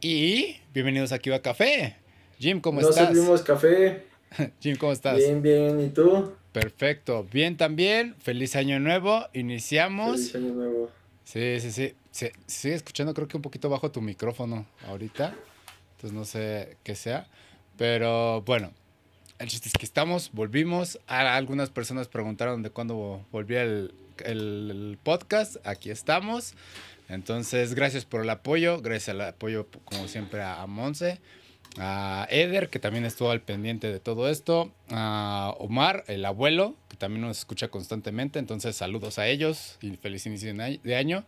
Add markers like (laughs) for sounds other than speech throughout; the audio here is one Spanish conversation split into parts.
Y bienvenidos aquí a Café. Jim, ¿cómo estás? servimos café. (laughs) Jim, ¿cómo estás? Bien, bien. ¿Y tú? Perfecto. Bien también. Feliz año nuevo. Iniciamos. Feliz año nuevo. Sí, sí, sí. Se, sigue escuchando, creo que un poquito bajo tu micrófono ahorita. Entonces no sé qué sea. Pero bueno, el chiste es que estamos, volvimos. A- algunas personas preguntaron de cuándo volvía el, el- el podcast. Aquí estamos. Entonces, gracias por el apoyo. Gracias al apoyo, como siempre, a, Monse. A Eder, que también estuvo al pendiente de todo esto. A Omar, el abuelo, que también nos escucha constantemente. Entonces, saludos a ellos y feliz inicio de año-.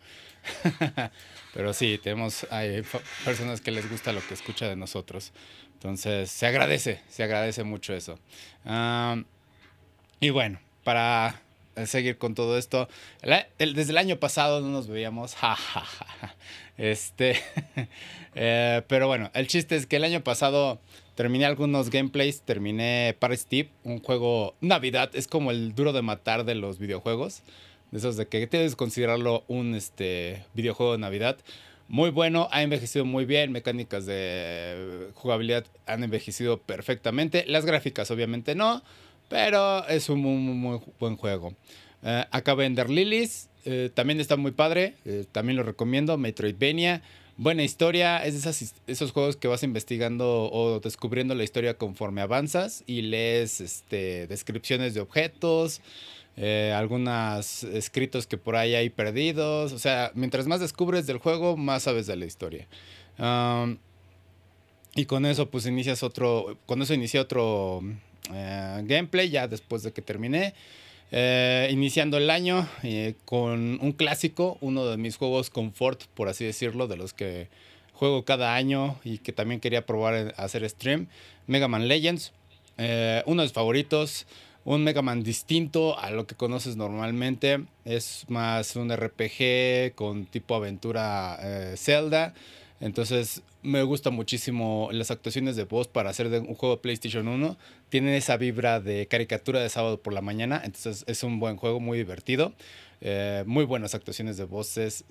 (laughs) Pero sí, tenemos hay personas que les gusta lo que escucha de nosotros. Entonces, se agradece, se agradece mucho eso. Am, y bueno, para seguir con todo esto, desde el año pasado no nos veíamos. ja, ja. Este, (laughs) eh, pero bueno, el chiste es que el año pasado terminé algunos gameplays, terminé Paris Tip, un juego Navidad, es como el duro de matar de los videojuegos, de esos de que debes considerarlo un este, videojuego de Navidad. Muy bueno, ha envejecido muy bien, mecánicas de jugabilidad han envejecido perfectamente, las gráficas obviamente no, pero es un muy, buen juego. Eh, acaba Ender Lilies, eh, también está muy padre, eh, también lo recomiendo, Metroidvania, buena historia, es de esos juegos que vas investigando o descubriendo la historia conforme avanzas y lees este, descripciones de objetos, algunos escritos que por ahí hay perdidos, o sea, mientras más descubres del juego, más sabes de la historia. Y con eso pues inicias otro, con eso inicié otro eh, gameplay ya después de que terminé. Eh, iniciando el año eh, con un clásico, uno de mis juegos confort, por así decirlo, de los que juego cada año y que también quería probar hacer stream, Mega Man Legends, uno de mis favoritos, un Mega Man distinto a lo que conoces normalmente, es más un RPG con tipo aventura Zelda, entonces me gusta muchísimo las actuaciones de voz para hacer un juego de PlayStation 1. Tienen esa vibra de caricatura de sábado por la mañana. Entonces es un buen juego, muy divertido. Eh, muy buenas actuaciones de voces.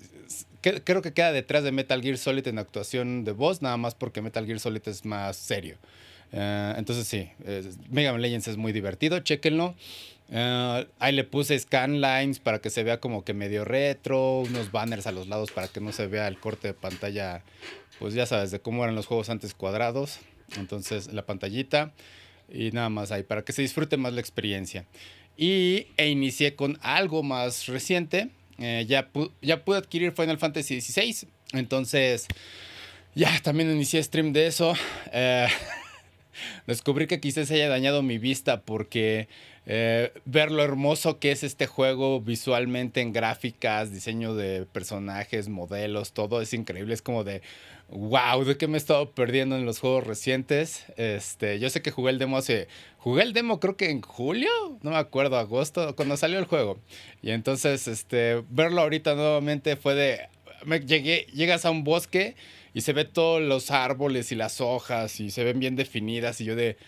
Creo que queda detrás de Metal Gear Solid en actuación de voz, nada más porque Metal Gear Solid es más serio. Eh, entonces sí, eh, Mega Man Legends es muy divertido, chéquenlo. Eh, ahí le puse scanlines para que se vea como que medio retro, unos banners a los lados para que no se vea el corte de pantalla, pues ya sabes, de cómo eran los juegos antes cuadrados. Entonces la pantallita y nada más ahí para que se disfrute más la experiencia. Y e inicié con algo más reciente. eh, ya, ya pude adquirir Final Fantasy XVI. Entonces ya también inicié stream de eso. Eh, (laughs) descubrí que quizás haya dañado mi vista porque eh, ver lo hermoso que es este juego visualmente en gráficas, diseño de personajes, modelos, todo es increíble. Es como de, wow, ¿de qué me he estado perdiendo en los juegos recientes? Este, yo sé que jugué el demo hace, jugué el demo creo que en julio, no me acuerdo, agosto, cuando salió el juego. Y entonces, este, verlo ahorita nuevamente fue de, llegué, llegas a un bosque y se ve todos los árboles y las hojas y se ven bien definidas y yo de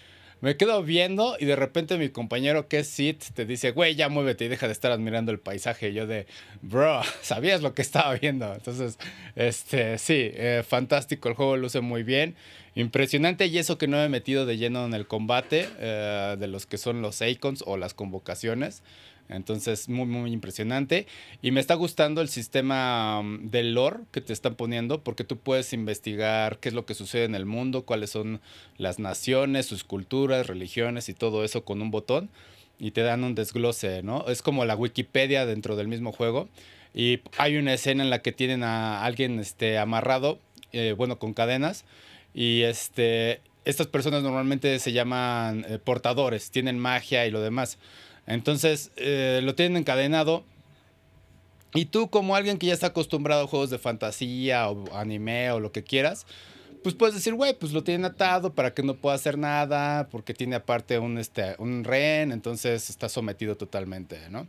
me quedo viendo y de repente mi compañero que es Sid te dice, güey, ya muévete y deja de estar admirando el paisaje. Y yo de, bro, (laughs) sabías lo que estaba viendo. Entonces, este, sí, eh, fantástico, el juego luce muy bien. Impresionante y eso que no me he metido de lleno en el combate eh, de los que son los icons o las convocaciones. Entonces, muy, muy impresionante. Y me está gustando el sistema um, del lore que te están poniendo, porque tú puedes investigar qué es lo que sucede en el mundo, cuáles son las naciones, sus culturas, religiones y todo eso con un botón. Y te dan un desglose, ¿no? Es como la Wikipedia dentro del mismo juego. Y hay una escena en la que tienen a alguien este, amarrado, eh, bueno, con cadenas. Y este, estas personas normalmente se llaman eh, portadores, tienen magia y lo demás. Entonces eh, lo tienen encadenado. Y tú, como alguien que ya está acostumbrado a juegos de fantasía o anime o lo que quieras, pues puedes decir, güey, pues lo tienen atado para que no pueda hacer nada, porque tiene aparte un, este, rehén, entonces está sometido totalmente, ¿no?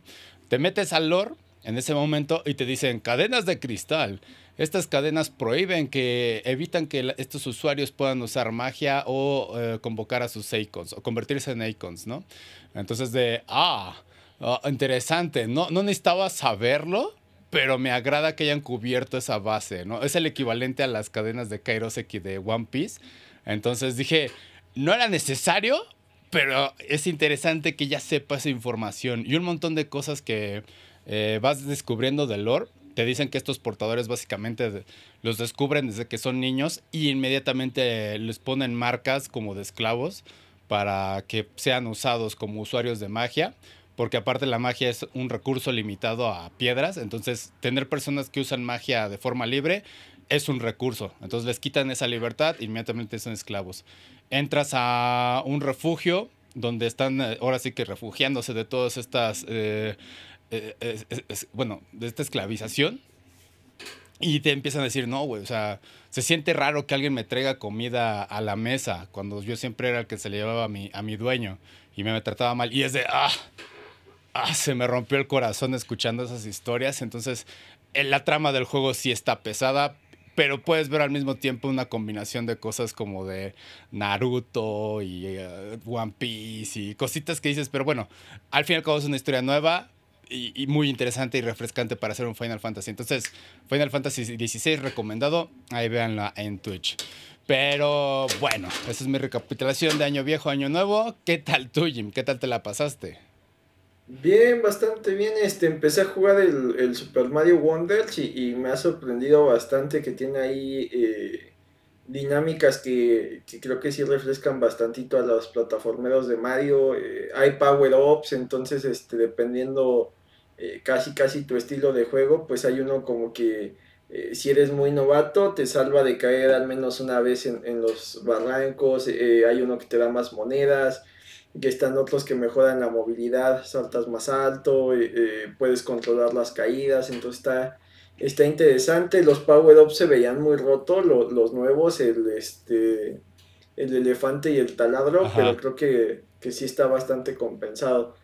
Te metes al lore en ese momento y te dicen cadenas de cristal. Estas cadenas prohíben que, evitan que estos usuarios puedan usar magia o eh, convocar a sus icons o convertirse en icons, ¿no? Entonces de, ah, ah, interesante, no, no necesitaba saberlo pero me agrada que hayan cubierto esa base, ¿no? Es el equivalente a las cadenas de Kairoseki de One Piece. Entonces dije, no era necesario, pero es interesante que ya sepa esa información y un montón de cosas que eh, vas descubriendo del lore. Te dicen que estos portadores básicamente los descubren desde que son niños y inmediatamente les ponen marcas como de esclavos para que sean usados como usuarios de magia porque aparte la magia es un recurso limitado a piedras, entonces tener personas que usan magia de forma libre es un recurso, entonces les quitan esa libertad, inmediatamente son esclavos. Entras a un refugio donde están eh, ahora sí que refugiándose de todas estas, eh, eh, bueno, de esta esclavización. Y te empiezan a decir, no, güey, o sea, se siente raro que alguien me traiga comida a la mesa cuando yo siempre era el que se le llevaba a mi, a mi dueño y me, trataba mal. Y es de, ah, ah, se me rompió el corazón escuchando esas historias. Entonces, la trama del juego sí está pesada, pero puedes ver al mismo tiempo una combinación de cosas como de Naruto y eh, One Piece y cositas que dices, pero bueno, al fin y al cabo es una historia nueva y, muy interesante y refrescante para hacer un Final Fantasy. Entonces, Final Fantasy XVI recomendado, ahí véanla en Twitch. Pero bueno, esa es mi recapitulación de año viejo, año nuevo. ¿Qué tal tú, Jim? ¿Qué tal te la pasaste? Bien, bastante bien. Este, empecé a jugar el, Super Mario Wonders y, me ha sorprendido bastante que tiene ahí eh, dinámicas que, creo que sí refrescan bastantito a los plataformeros de Mario. Eh, hay power-ups, entonces este, dependiendo eh, casi casi tu estilo de juego, pues hay uno como que si eres muy novato te salva de caer al menos una vez en, en los barrancos, hay uno que te da más monedas que están otros que mejoran la movilidad, saltas más alto, eh, eh, puedes controlar las caídas, entonces está, está interesante. Los power-ups se veían muy rotos, los nuevos, el, este, el elefante y el taladro, pero creo que, que sí está bastante compensado.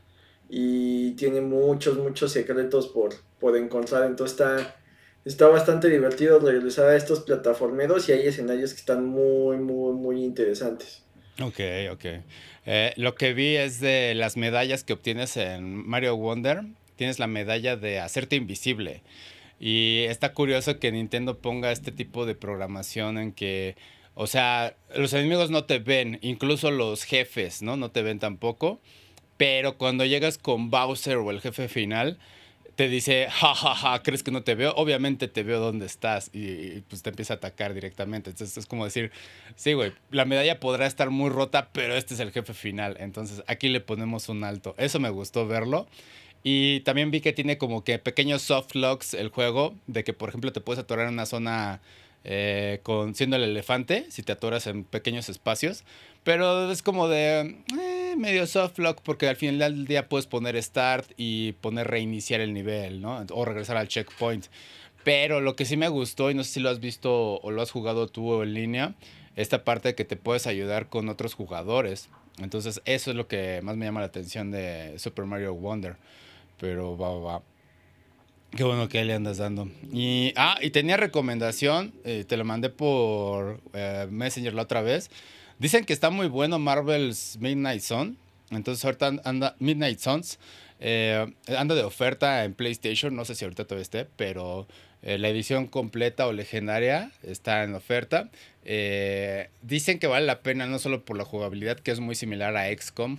Y tiene muchos, muchos secretos por, por encontrar, entonces está, está bastante divertido regresar a estos plataformeros y hay escenarios que están muy, muy, muy interesantes. Ok, ok. Eh, lo que vi es de las medallas que obtienes en Mario Wonder. Tienes la medalla de hacerte invisible. Y está curioso que Nintendo ponga este tipo de programación en que, o sea, los enemigos no te ven, incluso los jefes, ¿no? No te ven tampoco. Pero cuando llegas con Bowser o el jefe final, te dice, jajaja, ja, ja, ¿crees que no te veo? Obviamente te veo dónde estás y, pues te empieza a atacar directamente. Entonces es como decir, sí, güey, la medalla podrá estar muy rota, pero este es el jefe final. Entonces aquí le ponemos un alto. Eso me gustó verlo. Y también vi que tiene como que pequeños soft locks el juego, de que por ejemplo te puedes atorar en una zona eh, con, siendo el elefante, si te atoras en pequeños espacios. Pero es como de eh, medio soft lock porque al final del día puedes poner start y poner reiniciar el nivel, ¿no? O regresar al checkpoint. Pero lo que sí me gustó, y no sé si lo has visto o lo has jugado tú en línea, esta parte de que te puedes ayudar con otros jugadores. Entonces eso es lo que más me llama la atención de Super Mario Wonder. Pero va, va. Qué bueno que le andas dando. Y, ah, y tenía recomendación, eh, te lo mandé por eh, Messenger la otra vez. Dicen que está muy bueno Marvel's Midnight Sun. Entonces ahorita anda Midnight Suns. Eh, anda de oferta en PlayStation. No sé si ahorita todavía esté, pero eh, la edición completa o legendaria está en oferta. Dicen que vale la pena no solo por la jugabilidad, que es muy similar a XCOM,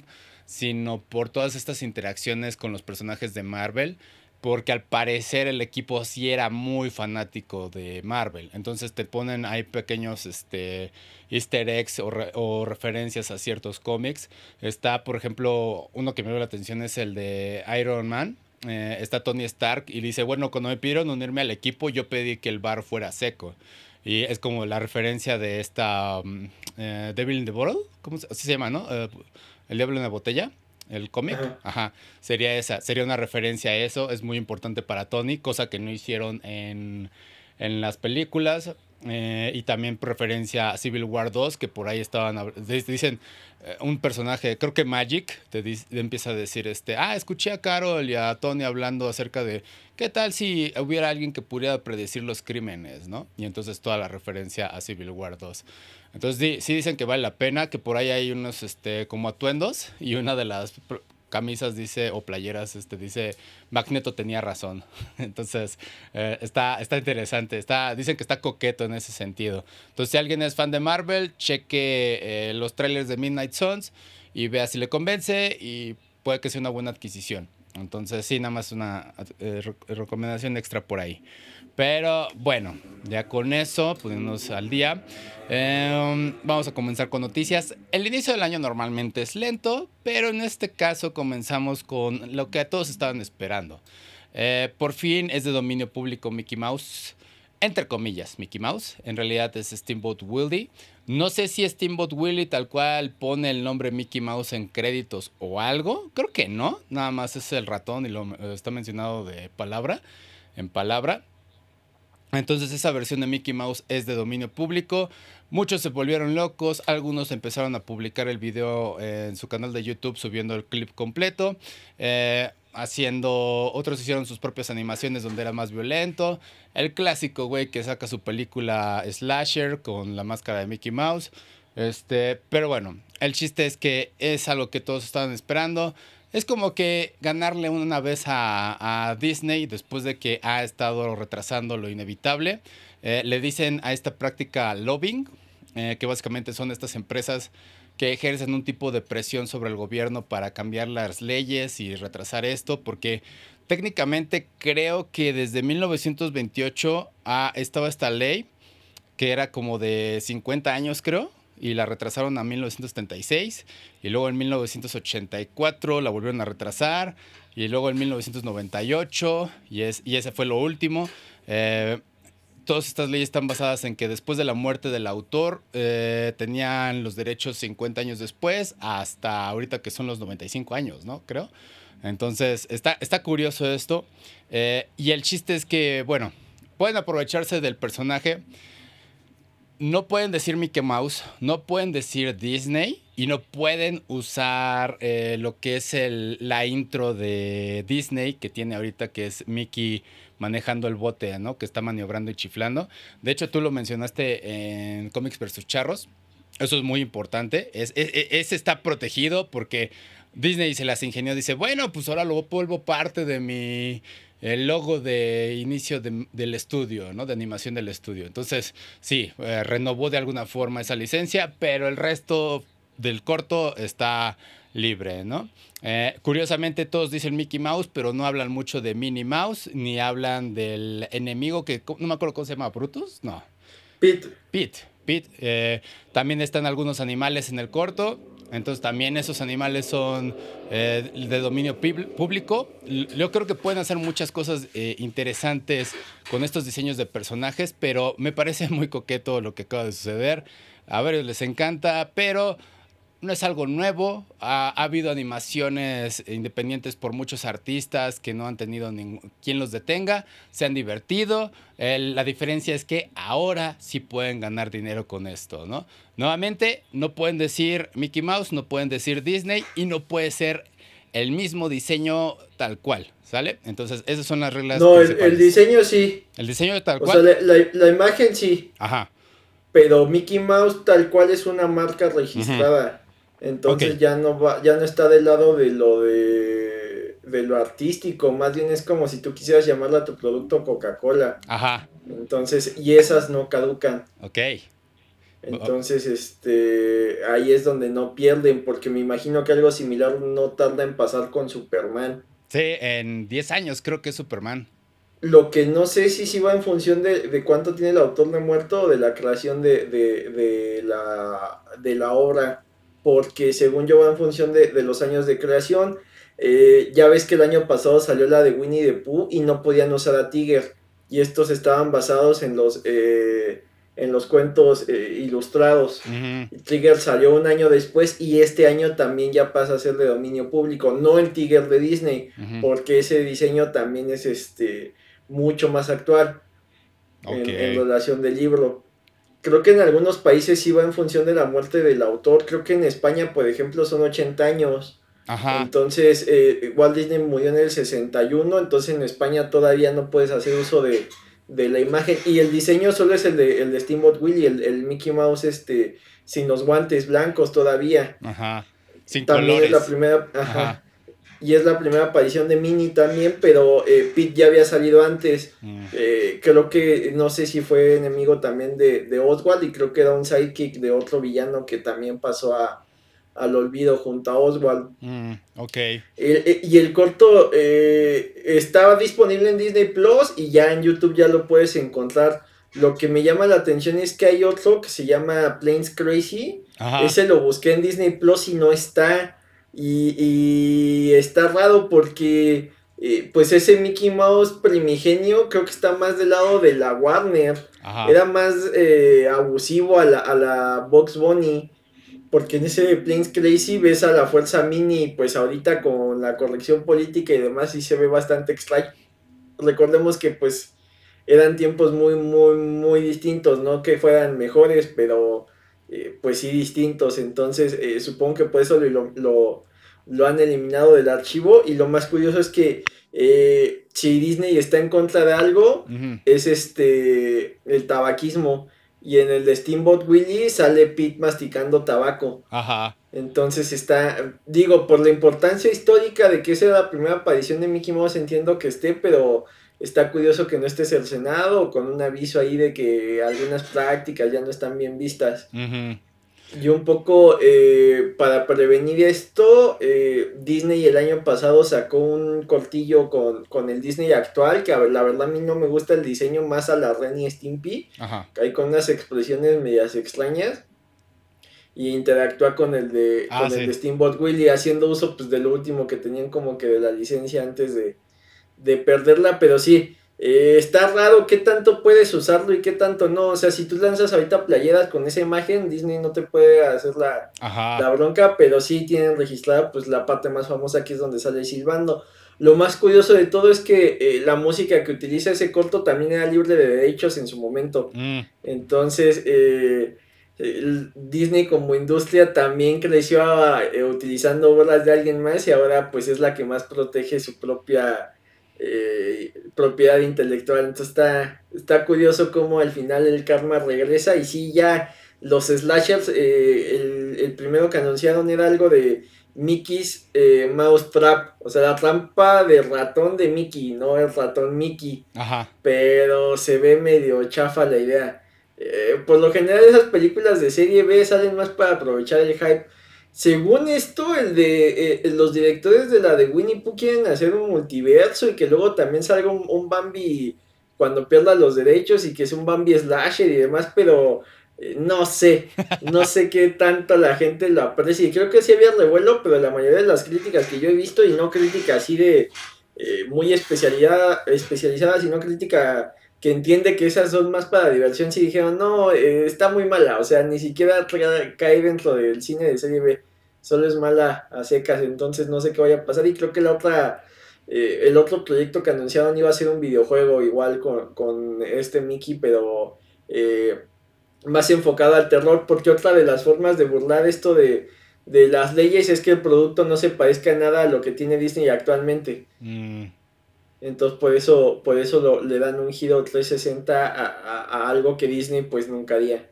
sino por todas estas interacciones con los personajes de Marvel porque al parecer el equipo sí era muy fanático de Marvel. Entonces te ponen ahí pequeños este, easter eggs o, referencias a ciertos cómics. Está, por ejemplo, uno que me dio la atención es el de Iron Man. Eh, está Tony Stark y dice, bueno, cuando me pidieron unirme al equipo, yo pedí que el bar fuera seco. Y es como la referencia de esta mm, eh, Devil in the Bottle, ¿cómo se, así se llama, no? Eh, el diablo en la botella el cómic. Ajá. Sería esa, sería una referencia a eso. Es muy importante para Tony, cosa que no hicieron en, en las películas. Eh, y también referencia a Civil War 2, que por ahí estaban, dicen eh, un personaje, creo que Magic, te, empieza a decir, este, ah, escuché a Carol y a Tony hablando acerca de qué tal si hubiera alguien que pudiera predecir los crímenes, ¿no? Y entonces toda la referencia a Civil War 2. Entonces sí, dicen que vale la pena, que por ahí hay unos este, como atuendos y una de las camisas dice, o playeras, este, dice, Magneto tenía razón. (laughs) Entonces, eh, está, está interesante. Está, dicen que está coqueto en ese sentido. Entonces, si alguien es fan de Marvel, cheque eh, los trailers de Midnight Suns y vea si le convence y puede que sea una buena adquisición. Entonces, sí, nada más una eh, recomendación extra por ahí. Pero bueno, ya con eso, poniéndonos al día, em, vamos a comenzar con noticias. El inicio del año normalmente es lento, pero en este caso comenzamos con lo que todos estaban esperando. Eh, por fin es de dominio público Mickey Mouse, entre comillas, Mickey Mouse. En realidad es Steamboat Willie. No sé si Steamboat Willie tal cual pone el nombre Mickey Mouse en créditos o algo. Creo que no. Nada más es el ratón y lo está mencionado de palabra, en palabra. Entonces esa versión de Mickey Mouse es de dominio público. Muchos se volvieron locos, algunos empezaron a publicar el video en su canal de YouTube subiendo el clip completo, eh, haciendo, otros hicieron sus propias animaciones donde era más violento. El clásico, güey, que saca su película Slasher con la máscara de Mickey Mouse. Este, pero bueno, el chiste es que es algo que todos estaban esperando. Es como que ganarle una vez a, Disney después de que ha estado retrasando lo inevitable. Eh, le dicen a esta práctica lobbying, eh, que básicamente son estas empresas que ejercen un tipo de presión sobre el gobierno para cambiar las leyes y retrasar esto, porque técnicamente creo que desde 1928 ha, estaba esta ley, que era como de 50 años creo, y la retrasaron a 1976 y luego en 1984 la volvieron a retrasar y luego en 1998 y, es, y ese fue lo último. Eh, todas estas leyes están basadas en que después de la muerte del autor eh, tenían los derechos 50 años después hasta ahorita que son los 95 años, ¿no? Creo. Entonces está, está curioso esto. Eh, y el chiste es que, bueno, pueden aprovecharse del personaje no pueden decir Mickey Mouse, no pueden decir Disney y no pueden usar eh, lo que es la intro de Disney que tiene ahorita, que es Mickey manejando el bote, ¿no? Que está maniobrando y chiflando. De hecho, tú lo mencionaste en Comics vs. Charros. Eso es muy importante. E, e, ese está protegido porque Disney se las ingenió. Dice, bueno, pues ahora lo vuelvo parte de mi el logo de inicio del estudio, ¿no? De animación del estudio. Entonces, sí, eh, renovó de alguna forma esa licencia, pero el resto del corto está libre, ¿no? Eh, curiosamente todos dicen Mickey Mouse, pero no hablan mucho de Minnie Mouse, ni hablan del enemigo que, no me acuerdo cómo se llama, Brutus, no. Pete. Pete, Pete. Eh, también están algunos animales en el corto. Entonces también esos animales son eh, de dominio público. Yo creo que pueden hacer muchas cosas eh, interesantes con estos diseños de personajes, pero me parece muy coqueto lo que acaba de suceder. A ver, les encanta, pero no es algo nuevo. Ha, habido animaciones independientes por muchos artistas que no han tenido quien los detenga. Se han divertido. la diferencia es que ahora sí pueden ganar dinero con esto, ¿no? Nuevamente, no pueden decir Mickey Mouse, no pueden decir Disney y no puede ser el mismo diseño tal cual, ¿sale? Entonces, esas son las reglas. No, el, diseño sí. El diseño tal cual. O sea, la, la imagen sí. Ajá. Pero Mickey Mouse tal cual es una marca registrada. Entonces ya no va, ya no está del lado de lo de, de lo artístico, más bien es como si tú quisieras llamarle a tu producto Coca-Cola. Ajá. Entonces, y esas no caducan. Ok. Entonces, este, ahí es donde no pierden, porque me imagino que algo similar no tarda en pasar con Superman. Sí, en 10 años creo que es Superman. Lo que no sé si si va en función de, de, cuánto tiene el autor de muerto o de la creación de, de, de, la, de la obra porque según yo va en función de, los años de creación. Eh, ya ves que el año pasado salió la de Winnie the Pooh y no podían usar a Tiger. Y estos estaban basados en los, eh, en los cuentos eh, ilustrados. Tiger salió un año después y este año también ya pasa a ser de dominio público. No el Tiger de Disney, porque ese diseño también es este, mucho más actual en, en relación del libro creo que en algunos países va en función de la muerte del autor. Creo que en España, por ejemplo, son 80 años. Ajá. Entonces, eh, Walt Disney murió en el 61, entonces en España todavía no puedes hacer uso de, la imagen. Y el diseño solo es el de, el de Steamboat Willie, el, el Mickey Mouse este, sin los guantes blancos todavía. Ajá. Sin También es la primera... Ajá. Y es la primera aparición de Minnie también, pero eh, Pete ya había salido antes. Mm. Eh, creo que, no sé si fue enemigo también de, de Oswald y creo que era un sidekick de otro villano que también pasó a, al olvido junto a Oswald. Mm, ok. El- eh, y el corto eh, estaba disponible en Disney Plus y ya en YouTube ya lo puedes encontrar. Lo que me llama la atención es que hay otro que se llama Planes Crazy. Ajá. Ese lo busqué en Disney Plus y no está. Y, y está raro porque eh, pues ese Mickey Mouse primigenio creo que está más del lado de la Warner. Ajá. Era más eh, abusivo a la, a la Box Bunny. Porque en ese Planes Crazy ves a la fuerza mini, pues ahorita con la corrección política y demás, sí se ve bastante extraño. Recordemos que pues eran tiempos muy, muy, muy distintos, no que fueran mejores, pero eh, pues sí distintos. Entonces eh, supongo que por eso lo, lo, lo han eliminado del archivo. Y lo más curioso es que eh, si Disney está en contra de algo, es este el tabaquismo. Y en el de Steamboat Willie sale Pete masticando tabaco. Ajá. Entonces está, digo, por la importancia histórica de que esa era la primera aparición de Mickey Mouse, entiendo que esté, pero está curioso que no esté cercenado o con un aviso ahí de que algunas prácticas ya no están bien vistas. Y un poco eh, para prevenir esto, eh, Disney el año pasado sacó un cortillo con, con el Disney actual, que la verdad a mí no me gusta el diseño más a la Ren y Stimpy, Ajá. que hay con unas expresiones medias extrañas. Y interactúa con el de, Ah, con sí. el de Steamboat Willie, haciendo uso pues de lo último que tenían como que de la licencia antes de, de perderla, pero sí, eh, está raro qué tanto puedes usarlo y qué tanto no. O sea, si tú lanzas ahorita playeras con esa imagen, Disney no te puede hacer la, bronca, pero sí tienen registrada pues la parte más famosa que es donde sale silbando. Lo más curioso de todo es que eh, la música que utiliza ese corto también era libre de derechos en su momento. Mm, Entonces, eh, Disney como industria también creció eh, utilizando obras de alguien más y ahora pues es la que más protege su propia eh, propiedad intelectual. Entonces está, está curioso cómo al final el karma regresa y sí ya los slashers, eh, el, el primero que anunciaron era algo de Mickey's eh, Mouse Trap, o sea, la trampa de ratón de Mickey, no el ratón Mickey Ajá. pero se ve medio chafa la idea. Por lo general esas películas de serie B salen más para aprovechar el hype. Según esto, el de eh, los directores de la de Winnie Pooh quieren hacer un multiverso y que luego también salga un, un Bambi cuando pierda los derechos y que sea un Bambi slasher y demás, pero eh, no sé, no sé qué tanto la gente lo aprecia. Y creo que sí había revuelo, pero la mayoría de las críticas que yo he visto, y no crítica así de eh, muy especialidad, especializada, sino crítica que entiende que esas son más para diversión, sí dijeron, no, eh, está muy mala, o sea, ni siquiera cae dentro del cine de serie B, solo es mala a secas, entonces no sé qué vaya a pasar, y creo que la otra, eh, el otro proyecto que anunciaron iba a ser un videojuego igual con, con este Mickey, pero eh, más enfocado al terror, porque otra de las formas de burlar esto de, de las leyes es que el producto no se parezca nada a lo que tiene Disney actualmente. Mm, Entonces por eso, por eso lo- le dan un giro 360 a, a- a algo que Disney pues nunca haría.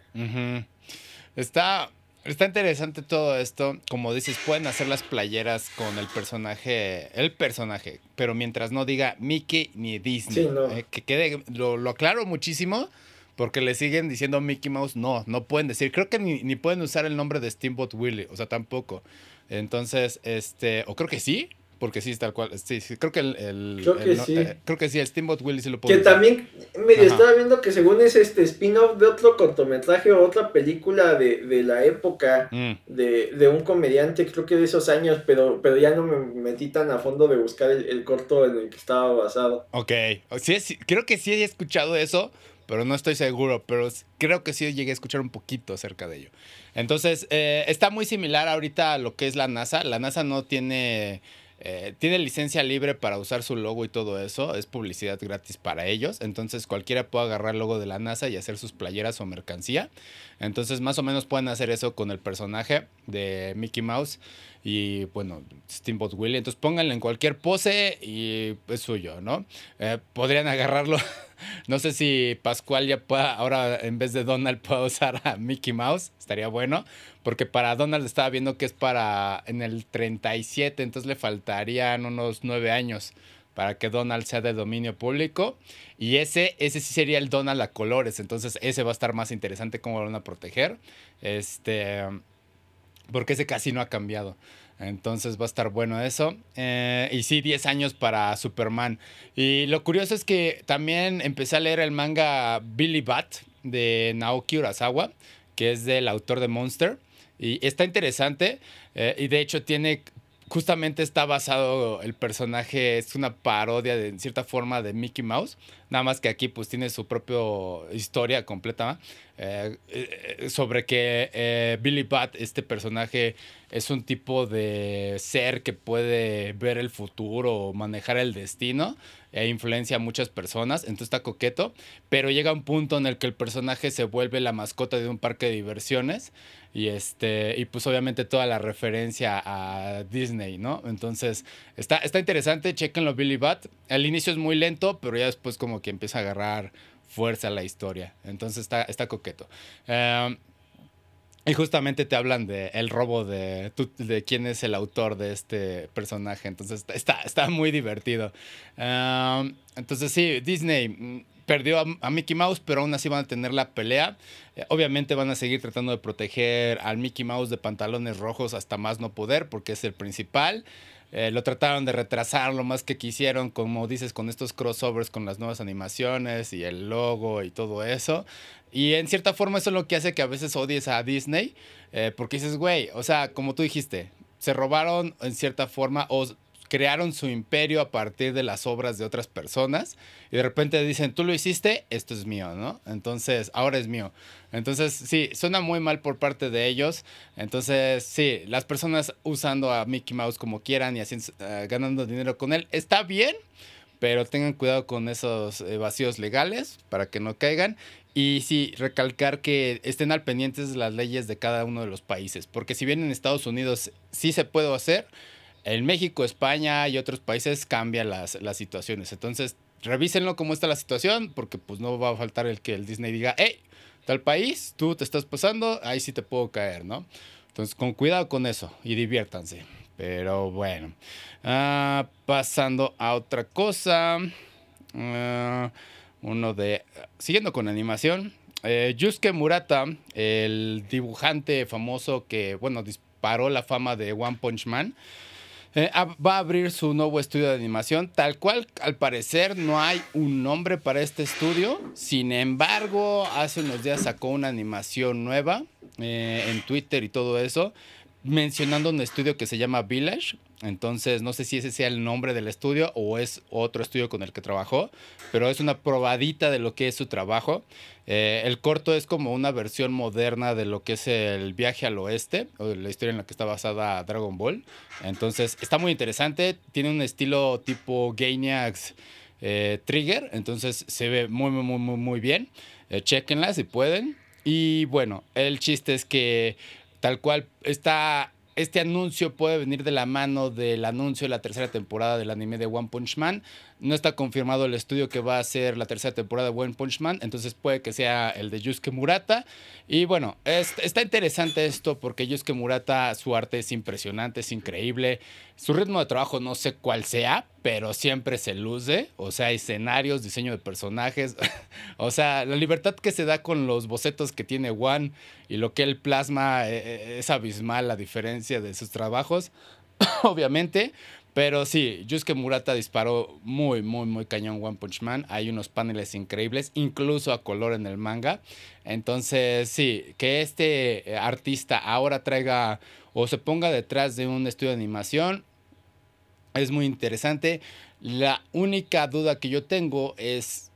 Está, está interesante todo esto. Como dices, pueden hacer las playeras con el personaje, el personaje, pero mientras no diga Mickey ni Disney. Sí, no. eh, que quede, lo, lo aclaro muchísimo. Porque le siguen diciendo Mickey Mouse, no, no pueden decir. Creo que ni, ni pueden usar el nombre de Steamboat Willie, o sea, tampoco. Entonces, este, o creo que sí, porque sí tal cual. Sí, sí, creo que el. el- Creo que el sí. eh, creo que sí, el Steamboat Willie sí lo Que pueden usar. también medio Ajá. estaba viendo que según es este spin-off de otro cortometraje o otra película de, de la época Mm, de, de un comediante, creo que de esos años, pero, pero ya no me metí tan a fondo de buscar el, el corto en el que estaba basado. ok. Sí, sí, creo que sí he escuchado eso, pero no estoy seguro. Pero creo que sí llegué a escuchar un poquito acerca de ello. Entonces, eh, está muy similar ahorita a lo que es la NASA. La NASA no tiene. Eh, tiene licencia libre para usar su logo y todo eso. Es publicidad gratis para ellos. Entonces cualquiera puede agarrar el logo de la NASA y hacer sus playeras o mercancía. Entonces más o menos pueden hacer eso con el personaje de Mickey Mouse y bueno, Steamboat Willie. Entonces pónganle en cualquier pose y es suyo, ¿no? Eh, podrían agarrarlo. (laughs) no sé si Pascual ya pueda, ahora en vez de Donald pueda usar a Mickey Mouse, estaría bueno, porque para Donald estaba viendo que es para en el 37, entonces le faltarían unos nueve años para que Donald sea de dominio público. Y ese, ese sí sería el Donald a colores. Entonces ese va a estar más interesante cómo lo van a proteger. Este, porque ese casi no ha cambiado. Entonces va a estar bueno eso. Eh, y sí, 10 años para Superman. Y lo curioso es que también empecé a leer el manga Billy Bat de Naoki Urasawa, que es del autor de Monster. Y está interesante. Eh, y de hecho tiene justamente está basado el personaje, es una parodia de en cierta forma de Mickey Mouse, nada más que aquí pues tiene su propia historia completa eh, eh, sobre que eh, Billy Bat, este personaje, es un tipo de ser que puede ver el futuro o manejar el destino e influencia a muchas personas, entonces está coqueto, pero llega un punto en el que el personaje se vuelve la mascota de un parque de diversiones y este y pues obviamente toda la referencia a Disney, ¿no? Entonces está, está interesante, chequenlo Billy Bat. Al inicio es muy lento, pero ya después como que empieza a agarrar fuerza la historia. Entonces está, está coqueto. Em, y justamente te hablan de el robo de, de quién es el autor de este personaje. Entonces está, está muy divertido. Em, entonces sí, Disney perdió a, Mickey Mouse, pero aún así van a tener la pelea. Eh, obviamente van a seguir tratando de proteger al Mickey Mouse de pantalones rojos hasta más no poder, porque es el principal. Eh, lo trataron de retrasar lo más que quisieron, como dices, con estos crossovers, con las nuevas animaciones y el logo y todo eso. Y en cierta forma eso es lo que hace que a veces odies a Disney, eh, porque dices, güey, o sea, como tú dijiste, se robaron en cierta forma o crearon su imperio a partir de las obras de otras personas y de repente dicen, tú lo hiciste, esto es mío, ¿no? Entonces, ahora es mío. Entonces, sí, suena muy mal por parte de ellos. Entonces, sí, las personas usando a Mickey Mouse como quieran y así eh, ganando dinero con él, está bien, pero tengan cuidado con esos eh, vacíos legales para que no caigan. Y sí, recalcar que estén al pendientes las leyes de cada uno de los países, porque si bien en Estados Unidos sí se puede hacer, en México, España y otros países cambian las, las situaciones. Entonces, revísenlo cómo está la situación, porque pues no va a faltar el que el Disney diga, hey, tal país, tú te estás pasando, ahí sí te puedo caer, ¿no? Entonces, con cuidado con eso y diviértanse. Pero bueno, ah, pasando a otra cosa. Ah, uno de. Siguiendo con animación. Eh, Yusuke Murata, el dibujante famoso que, bueno, disparó la fama de One Punch Man. Eh, va a abrir su nuevo estudio de animación, tal cual al parecer no hay un nombre para este estudio. Sin embargo, hace unos días sacó una animación nueva eh, en Twitter y todo eso, mencionando un estudio que se llama Village. Entonces, no sé si ese sea el nombre del estudio o es otro estudio con el que trabajó, pero es una probadita de lo que es su trabajo. Eh, el corto es como una versión moderna de lo que es el viaje al oeste, o la historia en la que está basada Dragon Ball. Entonces, está muy interesante, tiene un estilo tipo Gainax eh, Trigger, entonces se ve muy, muy, muy, muy, bien. Eh, chequenla si pueden. Y bueno, el chiste es que tal cual está este anuncio puede venir de la mano del anuncio de la tercera temporada del anime de One Punch Man. No está confirmado el estudio que va a ser la tercera temporada de One Punch Man, entonces puede que sea el de Yusuke Murata. Y bueno, está interesante esto porque Yusuke Murata, su arte es impresionante, es increíble. Su ritmo de trabajo no sé cuál sea, pero siempre se luce. O sea, escenarios, diseño de personajes. (laughs) o sea, la libertad que se da con los bocetos que tiene One y lo que él plasma eh, eh, es abismal la diferencia de sus trabajos, (coughs) obviamente. Pero sí, Yusuke Murata disparó muy, muy, muy cañón One Punch Man. Hay unos paneles increíbles, incluso a color en el manga. Entonces, sí, que este eh, artista ahora traiga o se ponga detrás de un estudio de animación. Es muy interesante. La única duda que yo tengo es,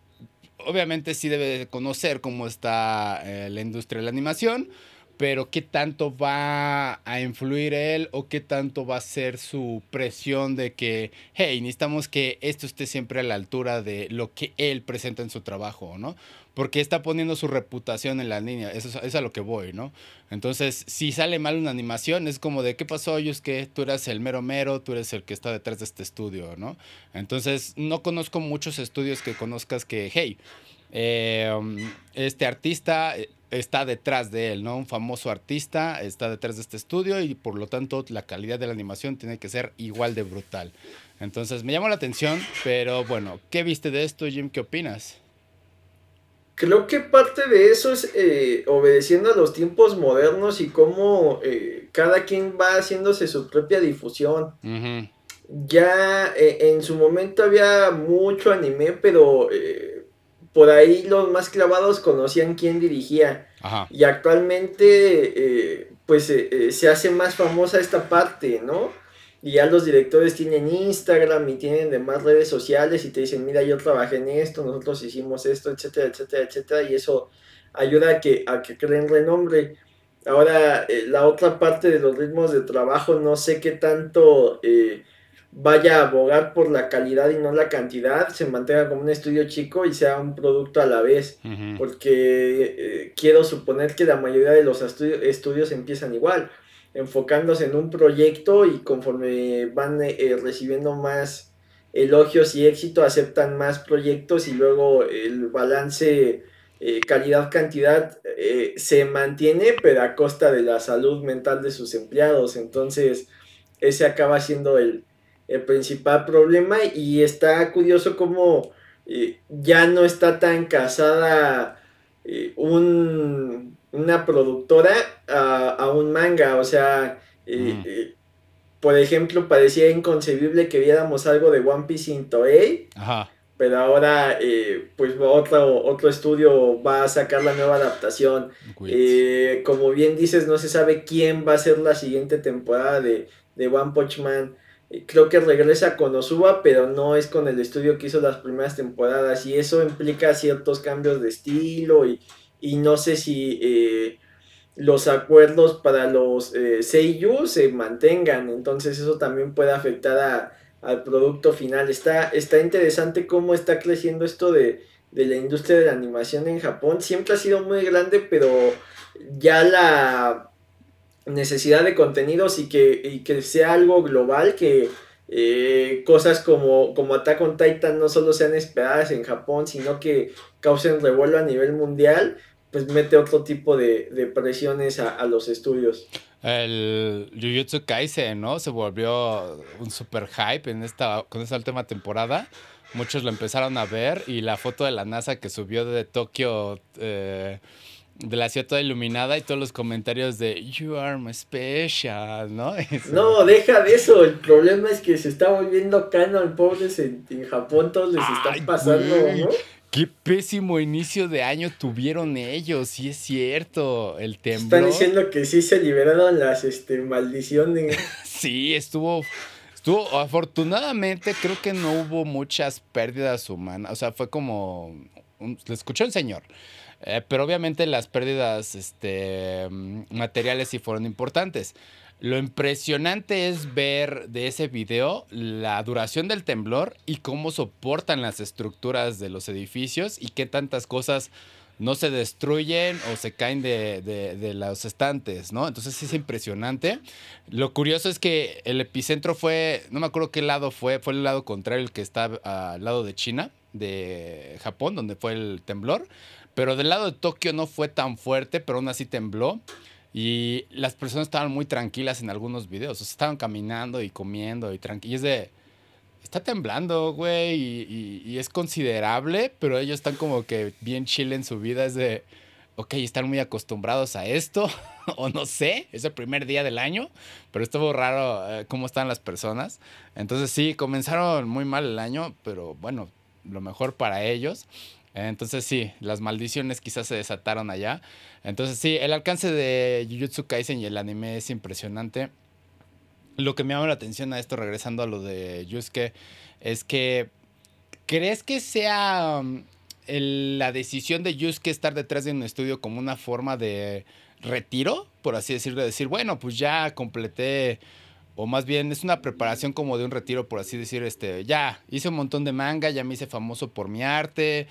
obviamente sí debe conocer cómo está eh, la industria de la animación, pero qué tanto va a influir él o qué tanto va a ser su presión de que, hey, necesitamos que esto esté siempre a la altura de lo que él presenta en su trabajo, ¿no? porque está poniendo su reputación en la línea. Eso es, a lo que voy, ¿no? Entonces, si sale mal una animación, es como de, ¿qué pasó, que Tú eres el mero mero, tú eres el que está detrás de este estudio, ¿no? Entonces, no conozco muchos estudios que conozcas que, hey, eh, este artista eh, está detrás de él, ¿no? Un famoso artista está detrás de este estudio y por lo tanto la calidad de la animación tiene que ser igual de brutal. Entonces me llamó la atención, pero bueno, ¿qué viste de esto, Jim? ¿Qué opinas? Creo que parte de eso es eh, obedeciendo a los tiempos modernos y cómo eh, cada quien va haciéndose su propia difusión. Ya eh, en su momento había mucho anime, pero por ahí los más clavados conocían quién dirigía. Y actualmente, pues se hace más famosa esta parte, ¿no? Y ya los directores tienen Instagram y tienen demás redes sociales y te dicen, mira, yo trabajé en esto, nosotros hicimos esto, etcétera, etcétera, etcétera. Y eso ayuda a que, a que creen renombre. Ahora, eh, la otra parte de los ritmos de trabajo, no sé qué tanto eh, vaya a abogar por la calidad y no la cantidad, se mantenga como un estudio chico y sea un producto a la vez. Porque eh, quiero suponer que la mayoría de los estudios empiezan igual enfocándose en un proyecto y conforme van eh, recibiendo más elogios y éxito, aceptan más proyectos y luego el balance eh, calidad-cantidad eh, se mantiene, pero a costa de la salud mental de sus empleados. Entonces, ese acaba siendo el, el principal problema y está curioso como ya no está tan casada un una productora a, un manga, o sea, mm. eh, por ejemplo, parecía inconcebible que viéramos algo de One Piece en Toei, pero ahora, eh, pues otro, otro estudio va a sacar la nueva adaptación. Eh, como bien dices, no se sabe quién va a ser la siguiente temporada de, de One Punch Man. Creo que regresa con Osuba, pero no es con el estudio que hizo las primeras temporadas. Y eso implica ciertos cambios de estilo y, y no sé si eh, los acuerdos para los eh, se mantengan, entonces eso también puede afectar al producto final. Está, está interesante cómo está creciendo esto de, la industria de la animación en Japón. Siempre ha sido muy grande, pero ya la necesidad de contenidos y que, que sea algo global, que eh, cosas como, como Attack on Titan no solo sean esperadas en Japón, sino que causen revuelo a nivel mundial, pues mete otro tipo de, presiones a, los estudios. El Jujutsu Kaisen, ¿no? Se volvió un super hype en esta, con esta última temporada. Muchos lo empezaron a ver y la foto de la NASA que subió de Tokio, eh, de la ciudad toda iluminada y todos los comentarios de You are my special, ¿no? (laughs) No, deja de eso. El problema es que se está volviendo canon, pobres en, en Japón, todos les está pasando, ¿no? Qué pésimo inicio de año tuvieron ellos, sí es cierto, el temblor. Están diciendo que sí se liberaron las este, maldiciones. (laughs) sí, estuvo, estuvo, afortunadamente creo que no hubo muchas pérdidas humanas, o sea, fue como, le escuchó el señor, eh, pero obviamente las pérdidas este, materiales sí fueron importantes. Lo impresionante es ver de ese video la duración del temblor y cómo soportan las estructuras de los edificios y qué tantas cosas no se destruyen o se caen de, los estantes, ¿no? Entonces es impresionante. Lo curioso es que el epicentro fue, no me acuerdo qué lado fue, fue el lado contrario, el que está al lado de China, de Japón, donde fue el temblor. Pero del lado de Tokio no fue tan fuerte, pero aún así tembló. Y las personas estaban muy tranquilas en algunos videos. O sea, estaban caminando y comiendo y tranquilos. Y es de. Está temblando, güey. Y, y, es considerable, pero ellos están como que bien chill en su vida. Es de. Ok, están muy acostumbrados a esto. (laughs) o no sé. Es el primer día del año. Pero estuvo raro eh, cómo están las personas. Entonces, sí, comenzaron muy mal el año. Pero bueno, lo mejor para ellos. Entonces sí, las maldiciones quizás se desataron allá. Entonces sí, el alcance de Jujutsu Kaisen y el anime es impresionante. Lo que me llama la atención a esto, regresando a lo de Yusuke, es que ¿crees que sea um, la decisión de Yusuke estar detrás de un estudio como una forma de retiro, por así decirlo, de decir, bueno, pues ya completé o más bien es una preparación como de un retiro, por así decir, este, ya hice un montón de manga, ya me hice famoso por mi arte,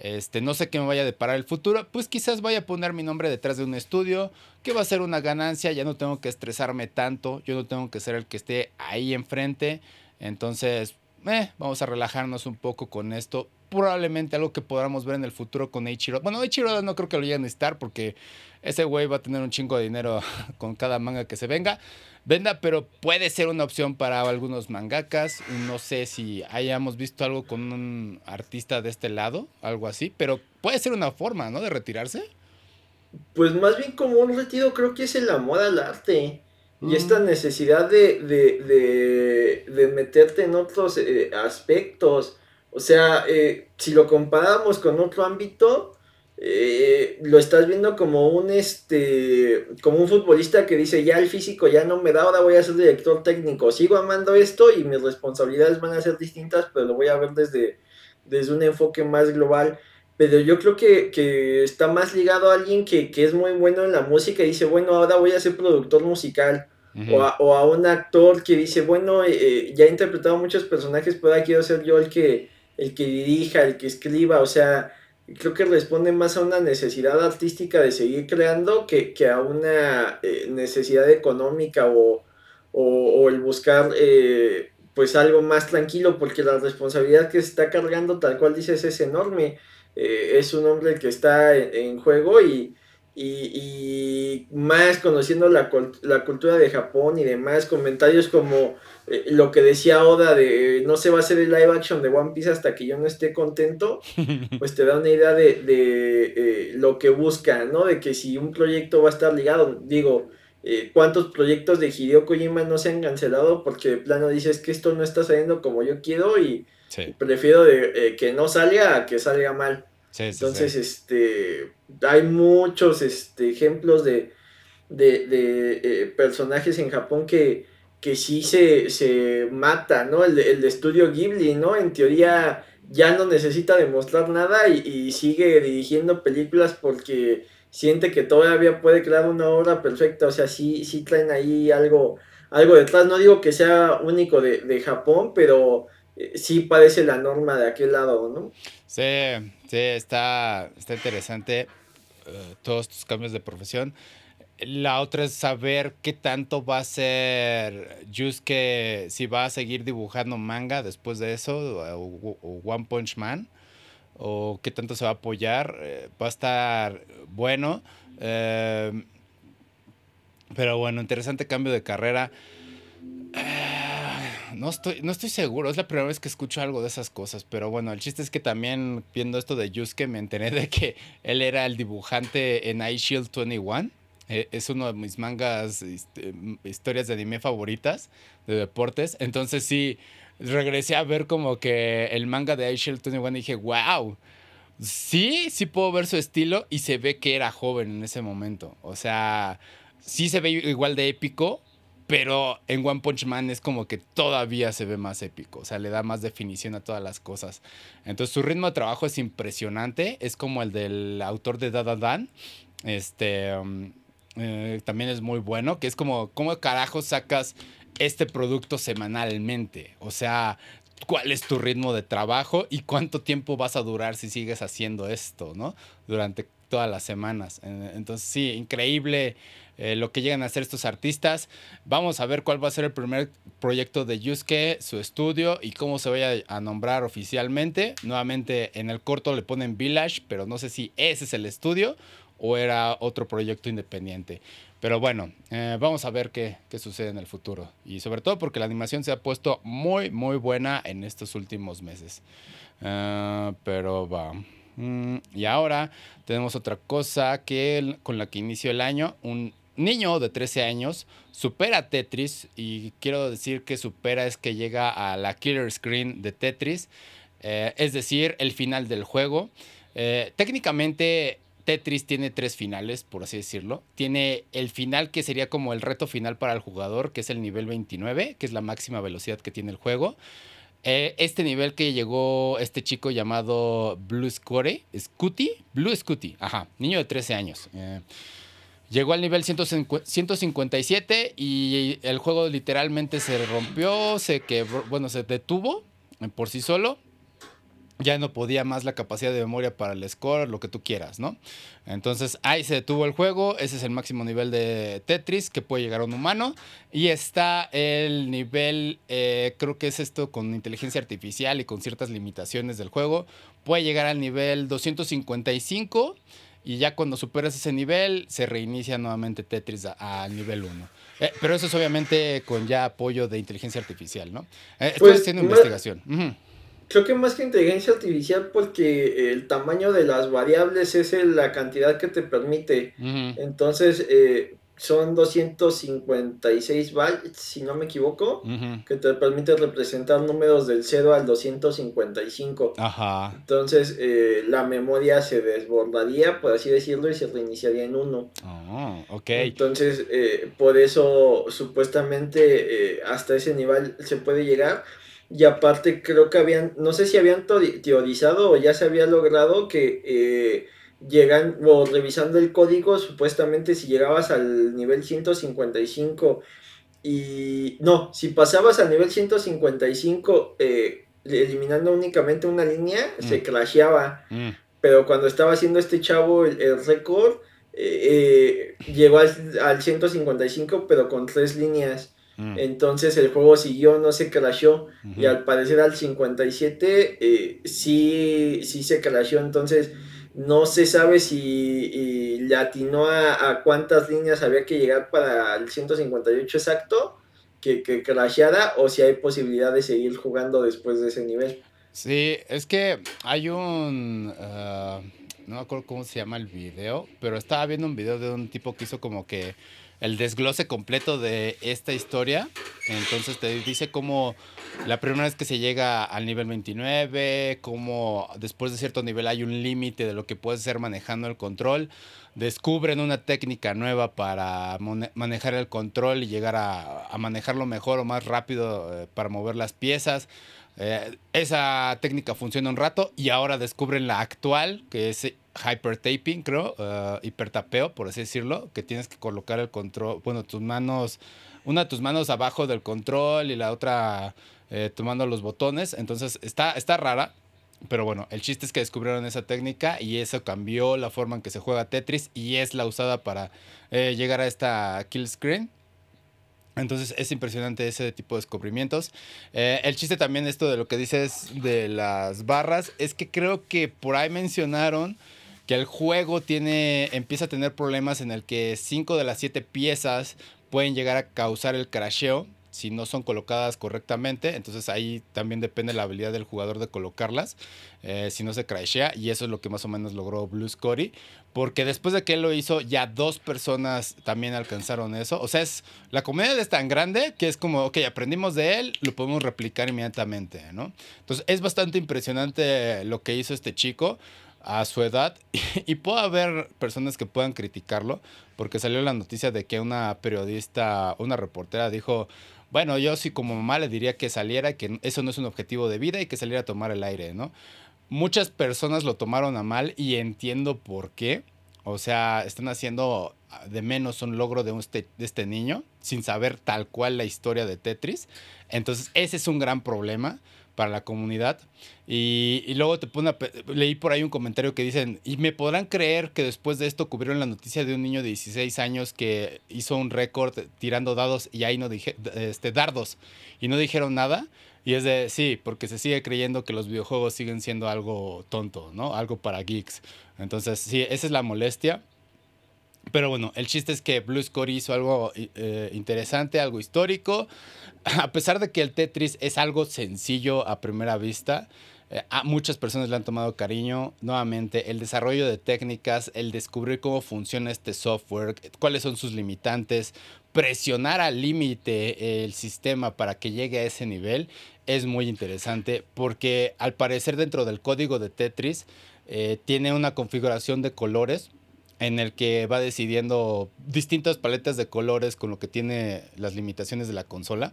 Este, no sé qué me vaya a deparar el futuro, pues quizás vaya a poner mi nombre detrás de un estudio, que va a ser una ganancia, ya no tengo que estresarme tanto, yo no tengo que ser el que esté ahí enfrente, entonces, eh, vamos a relajarnos un poco con esto. Probablemente algo que podamos ver en el futuro con Eiichiro. Bueno, Eiichiro no creo que lo lleguen a estar porque ese güey va a tener un chingo de dinero (laughs) con cada manga que se venga venda, pero puede ser una opción para algunos mangakas. No sé si hayamos visto algo con un artista de este lado, algo así, pero puede ser una forma, ¿no? De retirarse. Pues más bien como un retiro creo que es el amor al arte. Y mm. esta necesidad de, de, de, meterte en otros eh, aspectos. O sea, eh, si lo comparamos con otro ámbito, eh, lo estás viendo como un este como un futbolista que dice ya el físico ya no me da ahora voy a ser director técnico. Sigo amando esto y mis responsabilidades van a ser distintas pero lo voy a ver desde desde un enfoque más global pero yo creo que, está más ligado a alguien que, es muy bueno en la música y dice bueno ahora voy a ser productor musical o, a, un actor que dice bueno eh, eh, ya he interpretado muchos personajes pero ahora quiero ser yo el que el que dirija el que escriba o sea creo que responde más a una necesidad artística de seguir creando que, a una eh, necesidad económica o, el buscar eh, pues algo más tranquilo porque la responsabilidad que se está cargando tal cual dices es enorme. Eh, es un hombre que está en juego y, y, más conociendo la, la, cultura de Japón y demás, comentarios como eh, lo que decía Oda de no se va a hacer el live action de One Piece hasta que yo no esté contento, (laughs) pues te da una idea de, de eh, lo que busca, ¿no? De que si un proyecto va a estar ligado, digo, eh, cuántos proyectos de Hideo Kojima no se han cancelado porque de plano dices que esto no está saliendo como yo quiero y prefiero de, que no salga a que salga mal. Entonces, este, hay muchos este, ejemplos de, de, personajes en Japón que, que sí se, se mata, ¿no? El, estudio Ghibli, ¿no? En teoría ya no necesita demostrar nada y, sigue dirigiendo películas porque siente que todavía puede crear una obra perfecta. O sea, sí, sí traen ahí algo, algo detrás. No digo que sea único de, de Japón, pero eh, sí parece la norma de aquel lado, ¿no? Sí, sí, está, está interesante eh, todos estos cambios de profesión. La otra es saber qué tanto va a ser Yusuke, si va a seguir dibujando manga después de eso, o, One Punch Man, o qué tanto se va a apoyar. Eh, va a estar bueno. Eh, pero bueno, interesante cambio de carrera no estoy, no estoy seguro. Es la primera vez que escucho algo de esas cosas. Pero bueno, el chiste es que también viendo esto de Yusuke me enteré de que él era el dibujante en iShield 21. Eh, es uno de mis mangas, este, historias de anime favoritas de deportes. Entonces sí, regresé a ver como que el manga de iShield 21 y dije, wow. Sí, sí puedo ver su estilo y se ve que era joven en ese momento. O sea, sí se ve igual de épico, pero en One Punch Man es como que todavía se ve más épico, o sea, le da más definición a todas las cosas. Entonces su ritmo de trabajo es impresionante, es como el del autor de Dada Dan, este, um, eh, también es muy bueno, que es como, ¿cómo carajo sacas este producto semanalmente? O sea, cuál es tu ritmo de trabajo y cuánto tiempo vas a durar si sigues haciendo esto, ¿no? Durante todas las semanas. Entonces, sí, increíble eh, lo que llegan a hacer estos artistas. Vamos a ver cuál va a ser el primer proyecto de Yusuke, su estudio y cómo se vaya a nombrar oficialmente. Nuevamente en el corto le ponen Village, pero no sé si ese es el estudio o era otro proyecto independiente. Pero bueno, eh, vamos a ver qué, qué, sucede en el futuro. Y sobre todo porque la animación se ha puesto muy, muy buena en estos últimos meses. Ah, pero va. Mm, y ahora tenemos otra cosa que con la que inició el año, un niño de 13 años supera Tetris y quiero decir que supera es que llega a la killer screen de Tetris, eh, es decir, el final del juego. Eh, técnicamente Tetris tiene tres finales, por así decirlo. Tiene el final que sería como el reto final para el jugador, que es el nivel 29, que es la máxima velocidad que tiene el juego. Eh, este nivel que llegó este chico llamado Blue Score, Scooty, Blue Scooty, ajá, niño de 13 años. Llegó al nivel 157 y el juego literalmente se rompió, se quebró, bueno, se detuvo por sí solo. ya no podía más la capacidad de memoria para el score, lo que tú quieras, ¿no? Entonces ahí se detuvo el juego, ese es el máximo nivel de Tetris que puede llegar a un humano. Y está el nivel, eh, creo que es esto con inteligencia artificial y con ciertas limitaciones del juego, puede llegar al nivel 255 y ya cuando superas ese nivel se reinicia nuevamente Tetris al nivel 1. Eh, pero eso es obviamente con ya apoyo de inteligencia artificial, ¿no? Eh, estoy Pues, haciendo investigación. Creo que más que inteligencia artificial porque el tamaño de las variables es la cantidad que te permite. Entonces, eh, son 256 bytes, si no me equivoco, que te permite representar números del 0 al 255. Ajá. Entonces, eh, la memoria se desbordaría, por así decirlo, y se reiniciaría en 1. Oh, ok. Entonces, eh, por eso supuestamente eh, hasta ese nivel se puede llegar. Y aparte creo que habían, no sé si habían teori- teorizado o ya se había logrado que eh, llegan, o revisando el código, supuestamente si llegabas al nivel 155 y no, si pasabas al nivel 155 eh, eliminando únicamente una línea, se Mm. crasheaba Mm. pero cuando estaba haciendo este chavo el, el récord, eh, eh, llegó al, al 155, pero con tres líneas. Mm. Entonces el juego siguió, no se crashó. Y al parecer al 57 eh, sí, sí se crashó. Entonces no se sabe si le atinó a, a cuántas líneas había que llegar para el 158 exacto que, que crasheara o si hay posibilidad de seguir jugando después de ese nivel. Sí, es que hay un... ah, no me acuerdo cómo se llama el video, pero estaba viendo un video de un tipo que hizo como que el desglose completo de esta historia. Entonces te dice cómo la primera vez que se llega al nivel 29, cómo después de cierto nivel hay un límite de lo que puedes hacer manejando el control. Descubren una técnica nueva para manejar el control y llegar a, a manejarlo mejor o más rápido eh, para mover las piezas. Eh, esa técnica funciona un rato y ahora descubren la actual, que es hypertaping, creo, eh, hipertapeo, por así decirlo, que tienes que colocar el control, bueno, tus manos, una de tus manos abajo del control y la otra eh, tomando los botones. Entonces está, está rara, pero bueno, el chiste es que descubrieron esa técnica y eso cambió la forma en que se juega Tetris y es la usada para llegar a esta kill screen. Entonces es impresionante ese tipo de descubrimientos. Eh, el chiste también esto de lo que dices de las barras es que creo que por ahí mencionaron que el juego tiene empieza a tener problemas en el que 5 de las 7 piezas pueden llegar a causar el crasheo si no son colocadas correctamente. Entonces ahí también depende la habilidad del jugador de colocarlas. eh, si no se crashea. Y eso es lo que más o menos logró Blue Scotty. Porque después de que él lo hizo, ya dos personas también alcanzaron eso. O sea, es, la comunidad es tan grande que es como, ok, aprendimos de él, lo podemos replicar inmediatamente, ¿no? Entonces es bastante impresionante lo que hizo este chico a su edad. (laughs) Y, puede haber personas que puedan criticarlo, porque salió la noticia de que una periodista, una reportera dijo, bueno, yo sí como mamá le diría que saliera, que eso no es un objetivo de vida y que saliera a tomar el aire, ¿no? Muchas personas lo tomaron a mal y entiendo por qué. O sea, están haciendo de menos un logro de, un este, de este niño sin saber tal cual la historia de Tetris. Entonces, ese es un gran problema para la comunidad. Y, y luego te pone leí por ahí un comentario que dicen, y me podrán creer que después de esto cubrieron la noticia de un niño de 16 años que hizo un récord tirando dados y ahí no dije, este, dardos y no dijeron nada. Y es de, sí, porque se sigue creyendo que los videojuegos siguen siendo algo tonto, ¿no? Algo para geeks. Entonces, sí, esa es la molestia. Pero bueno, el chiste es que Blue Score hizo algo eh, interesante, algo histórico. (laughs) A pesar de que el Tetris es algo sencillo a primera vista, eh, a muchas personas le han tomado cariño. Nuevamente, el desarrollo de técnicas, el descubrir cómo funciona este software, cuáles son sus limitantes, presionar al límite el sistema para que llegue a ese nivel es muy interesante porque al parecer dentro del código de Tetris eh, tiene una configuración de colores en el que va decidiendo distintas paletas de colores con lo que tiene las limitaciones de la consola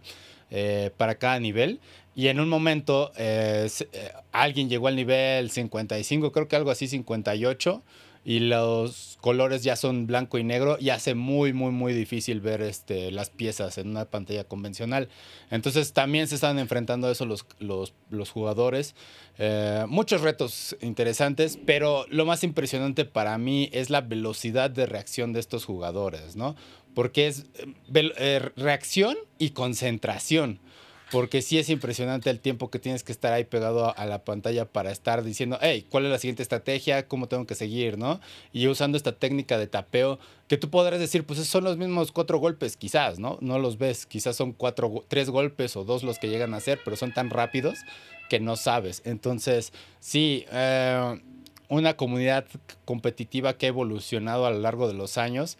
eh, para cada nivel. Y en un momento eh, eh, alguien llegó al nivel 55, creo que algo así 58, y los colores ya son blanco y negro y hace muy, muy, muy difícil ver este, las piezas en una pantalla convencional. Entonces también se están enfrentando a eso los, los, los jugadores. Eh, muchos retos interesantes, pero lo más impresionante para mí es la velocidad de reacción de estos jugadores, ¿no? Porque es eh, eh, reacción y concentración porque sí es impresionante el tiempo que tienes que estar ahí pegado a, la pantalla para estar diciendo, hey, ¿cuál es la siguiente estrategia? ¿Cómo tengo que seguir? ¿no? Y usando esta técnica de tapeo, que tú podrás decir, pues son los mismos cuatro golpes, quizás, ¿no? No los ves, quizás son cuatro, tres golpes o dos los que llegan a hacer, pero son tan rápidos que no sabes. Entonces, sí, eh, una comunidad competitiva que ha evolucionado a lo largo de los años.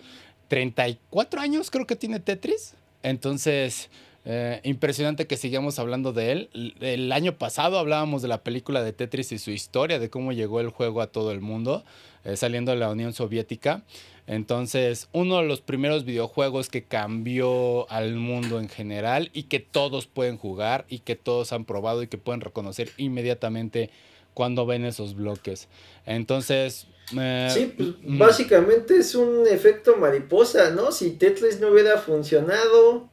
34 años creo que tiene Tetris. Entonces, eh, impresionante que sigamos hablando de él. El año pasado hablábamos de la película de Tetris y su historia, de cómo llegó el juego a todo el mundo, eh, saliendo de la Unión Soviética. Entonces, uno de los primeros videojuegos que cambió al mundo en general y que todos pueden jugar y que todos han probado y que pueden reconocer inmediatamente cuando ven esos bloques. Entonces... Eh, sí, pues, mm. básicamente es un efecto mariposa, ¿no? Si Tetris no hubiera funcionado,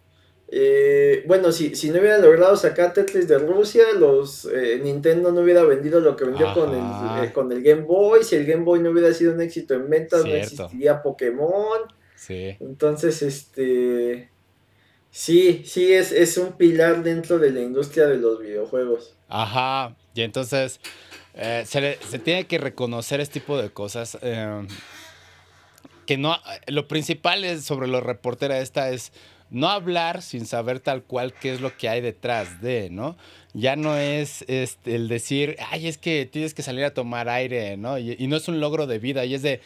eh, bueno, si, si no hubieran logrado sacar Tetris de Rusia, los eh, Nintendo no hubiera vendido lo que vendió con el, eh, con el Game Boy. Si el Game Boy no hubiera sido un éxito en ventas, no existiría Pokémon. Sí. Entonces, este. Sí, sí, es, es un pilar dentro de la industria de los videojuegos. Ajá. Y entonces, se, se, tiene que reconocer este tipo de cosas. que no. Lo principal es sobre lo reportera esta es no hablar sin saber tal cual qué es lo que hay detrás de, ¿no? Ya no es este, el decir, ay, es que tienes que salir a tomar aire, ¿no? Y, no es un logro de vida, y es de,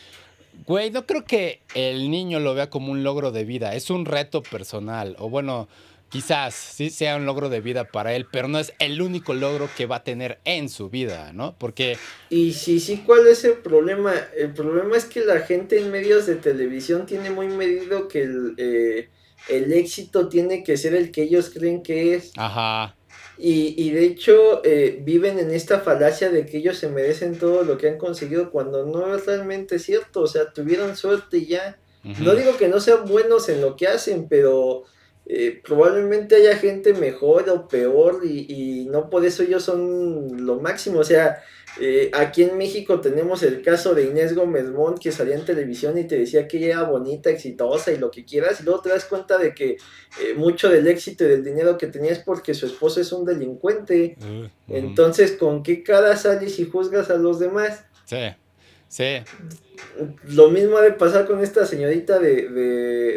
güey, no creo que el niño lo vea como un logro de vida, es un reto personal, o bueno, quizás sí sea un logro de vida para él, pero no es el único logro que va a tener en su vida, ¿no? Porque... Y sí, sí, ¿cuál es el problema? El problema es que la gente en medios de televisión tiene muy medido que el... Eh, el éxito tiene que ser el que ellos creen que es. Ajá. Y, y de hecho eh, viven en esta falacia de que ellos se merecen todo lo que han conseguido cuando no es realmente cierto. O sea, tuvieron suerte ya. No digo que no sean buenos en lo que hacen, pero eh, probablemente haya gente mejor o peor y, y no por eso ellos son lo máximo. O sea, eh, aquí en México tenemos el caso de Inés Gómez Mont que salía en televisión y te decía que ella era bonita, exitosa y lo que quieras, y luego te das cuenta de que eh, mucho del éxito y del dinero que tenía es porque su esposo es un delincuente. Mm, Entonces, ¿con qué cara sales y juzgas a los demás? Sí, sí. Lo mismo ha de pasar con esta señorita de,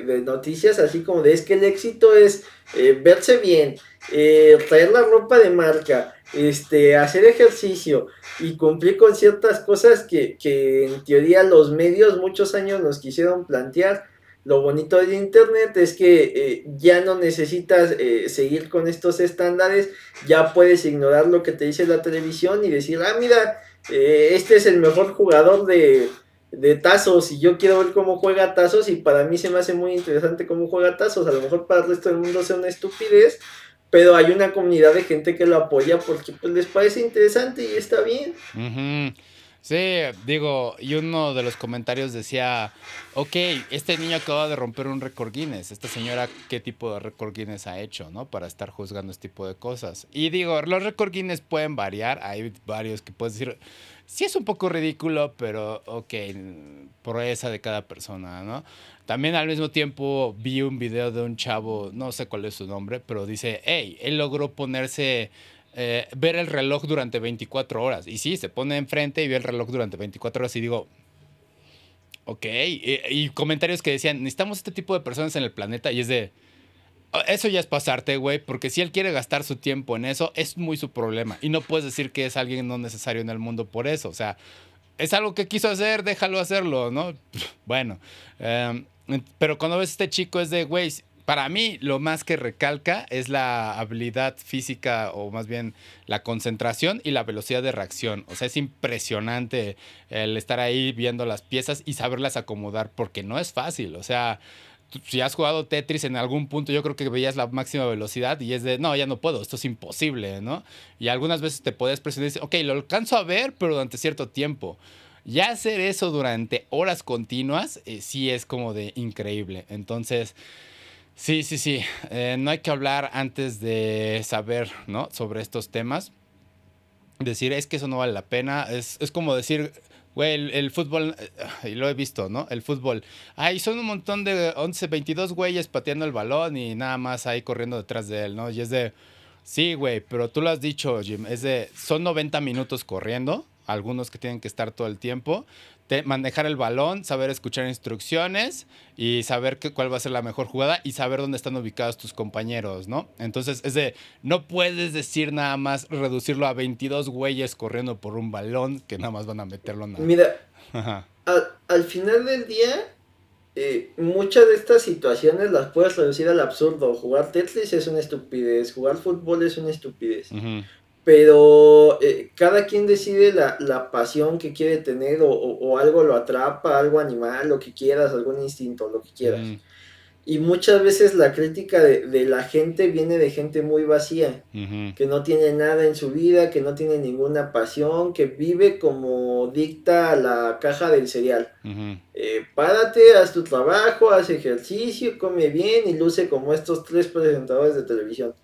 de, noticias, así como de es que el éxito es eh, verse bien, traer la ropa de marca, este, hacer ejercicio y cumplir con ciertas cosas que, en teoría los medios muchos años nos quisieron plantear. Lo bonito del Internet es que eh, ya no necesitas eh, seguir con estos estándares, ya puedes ignorar lo que te dice la televisión y decir, ah, mira, eh, este es el mejor jugador de, de tazos y yo quiero ver cómo juega tazos y para mí se me hace muy interesante cómo juega tazos. A lo mejor para el resto del mundo sea una estupidez, pero hay una comunidad de gente que lo apoya porque pues, les parece interesante y está bien. Sí, digo, y uno de los comentarios decía, ok, este niño acaba de romper un récord Guinness, esta señora, ¿qué tipo de récord Guinness ha hecho, no? Para estar juzgando este tipo de cosas. Y digo, los récord Guinness pueden variar, hay varios que puedes decir, sí es un poco ridículo, pero ok, esa de cada persona, ¿no? También al mismo tiempo vi un video de un chavo, no sé cuál es su nombre, pero dice, hey, él logró ponerse, eh, ver el reloj durante 24 horas. Y sí, se pone enfrente y ve el reloj durante 24 horas y digo, ok. Y, comentarios que decían, necesitamos este tipo de personas en el planeta y es de, eso ya es pasarte, güey, porque si él quiere gastar su tiempo en eso, es muy su problema. Y no puedes decir que es alguien no necesario en el mundo por eso. O sea, es algo que quiso hacer, déjalo hacerlo, ¿no? (laughs) Bueno, eh, pero cuando ves a este chico es de, güey, para mí lo más que recalca es la habilidad física o más bien la concentración y la velocidad de reacción. O sea, es impresionante el estar ahí viendo las piezas y saberlas acomodar porque no es fácil. O sea, si has jugado Tetris en algún punto, yo creo que veías la máxima velocidad y es de, no, ya no puedo, esto es imposible, ¿no? Y algunas veces te puedes presionar y decir, ok, lo alcanzo a ver, pero durante cierto tiempo. Ya hacer eso durante horas continuas, eh, sí es como de increíble. Entonces, sí, sí, sí, eh, no hay que hablar antes de saber, ¿no? Sobre estos temas. Decir, es que eso no vale la pena. Es, es como decir, Güey, el, fútbol, y lo he visto, ¿no? El fútbol. Ay, son un montón de 11, 22 güeyes pateando el balón y nada más ahí corriendo detrás de él, ¿no? Y es de, sí, güey, pero tú lo has dicho, Jim, es de, son 90 minutos corriendo, algunos que tienen que estar todo el tiempo, manejar el balón, saber escuchar instrucciones y saber cuál va a ser la mejor jugada y saber dónde están ubicados tus compañeros, ¿no? Entonces, es de, no puedes decir nada más, reducirlo a 22 güeyes corriendo por un balón que nada más van a meterlo en Mira, al, final del día, eh, muchas de estas situaciones las puedes reducir al absurdo. Jugar Tetris es una estupidez, jugar fútbol es una estupidez pero eh, cada quien decide la, la, pasión que quiere tener o, o, algo lo atrapa, algo animal, lo que quieras, algún instinto, lo que quieras. Mm. Y muchas veces la crítica de, de, la gente viene de gente muy vacía, que no tiene nada en su vida, que no tiene ninguna pasión, que vive como dicta la caja del cereal. Eh, párate, haz tu trabajo, haz ejercicio, come bien y luce como estos tres presentadores de televisión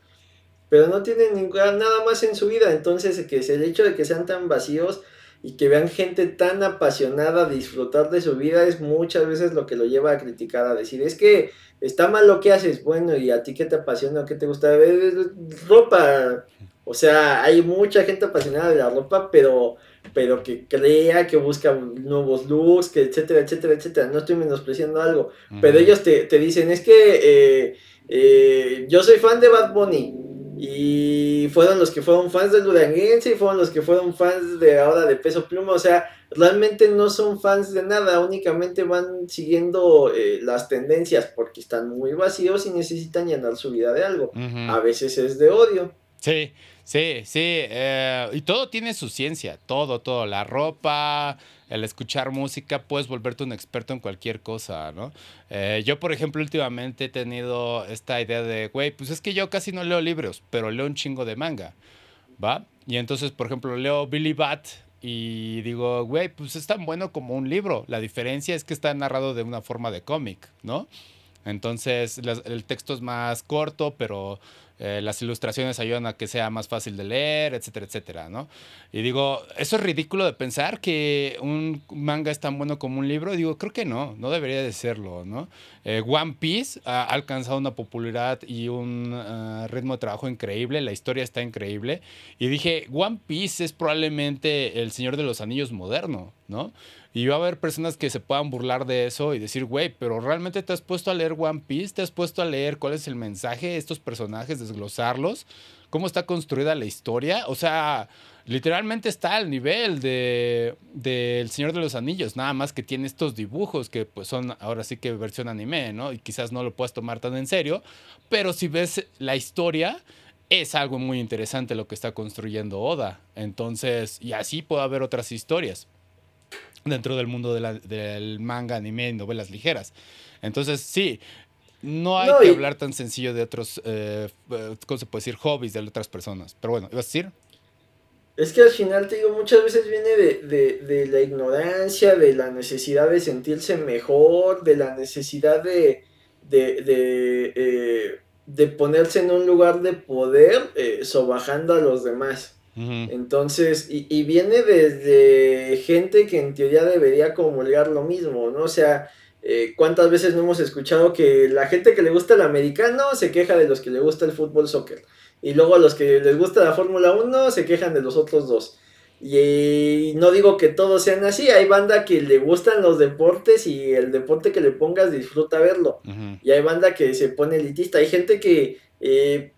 pero no tienen ninguna, nada más en su vida. Entonces, que es el hecho de que sean tan vacíos y que vean gente tan apasionada a disfrutar de su vida es muchas veces lo que lo lleva a criticar, a decir, es que está mal lo que haces, bueno, y a ti qué te apasiona, qué te gusta ver ropa. O sea, hay mucha gente apasionada de la ropa, pero pero que crea, que busca nuevos looks, que etcétera, etcétera, etcétera. No estoy menospreciando algo, pero ellos te, te, dicen, es que eh, eh, yo soy fan de Bad Bunny, y fueron los que fueron fans del Duranguense y fueron los que fueron fans de ahora de Peso Pluma. O sea, realmente no son fans de nada, únicamente van siguiendo eh, las tendencias porque están muy vacíos y necesitan llenar su vida de algo. A veces es de odio. Sí, sí, sí. Eh, y todo tiene su ciencia, todo, todo. La ropa, el escuchar música, puedes volverte un experto en cualquier cosa, ¿no? Eh, yo, por ejemplo, últimamente he tenido esta idea de, güey, pues es que yo casi no leo libros, pero leo un chingo de manga, ¿va? Y entonces, por ejemplo, leo Billy Bat y digo, güey, pues es tan bueno como un libro. La diferencia es que está narrado de una forma de cómic, ¿no? Entonces, el texto es más corto, pero eh, las ilustraciones ayudan a que sea más fácil de leer, etcétera, etcétera, ¿no? Y digo, eso es ridículo de pensar que un manga es tan bueno como un libro. digo, creo que no, no debería de serlo, ¿no? Eh, One Piece ha alcanzado una popularidad y un eh, ritmo de trabajo increíble, la historia está increíble. Y dije, One Piece es probablemente el Señor de los Anillos moderno, ¿no? Y va a haber personas que se puedan burlar de eso y decir, güey, pero realmente te has puesto a leer One Piece, te has puesto a leer cuál es el mensaje de estos personajes, desglosarlos, cómo está construida la historia. O sea, literalmente está al nivel de del Señor de los Anillos, nada más que tiene estos dibujos que pues son ahora sí que versión anime, ¿no? Y quizás no lo puedas tomar tan en serio, pero si ves la historia, es algo muy interesante lo que está construyendo Oda. Entonces, y así puede haber otras historias dentro del mundo del manga, anime y novelas ligeras. Entonces, sí, no hay que hablar tan sencillo de otros, eh, eh, ¿cómo se puede decir? Hobbies de otras personas. Pero bueno, ¿ibas a decir? Es que al final, te digo, muchas veces viene de, la ignorancia, de la necesidad de sentirse mejor, de la necesidad de, de, eh, de ponerse en un lugar de poder, sobajando a los demás. Entonces, y, viene desde gente que en teoría debería comulgar lo mismo, ¿no? O sea, eh, ¿cuántas veces no hemos escuchado que la gente que le gusta el americano se queja de los que le gusta el fútbol soccer? Y luego a los que les gusta la Fórmula 1 se quejan de los otros dos. Y, no digo que todos sean así, hay banda que le gustan los deportes y el deporte que le pongas disfruta verlo. Y hay banda que se pone elitista. Hay gente que eh,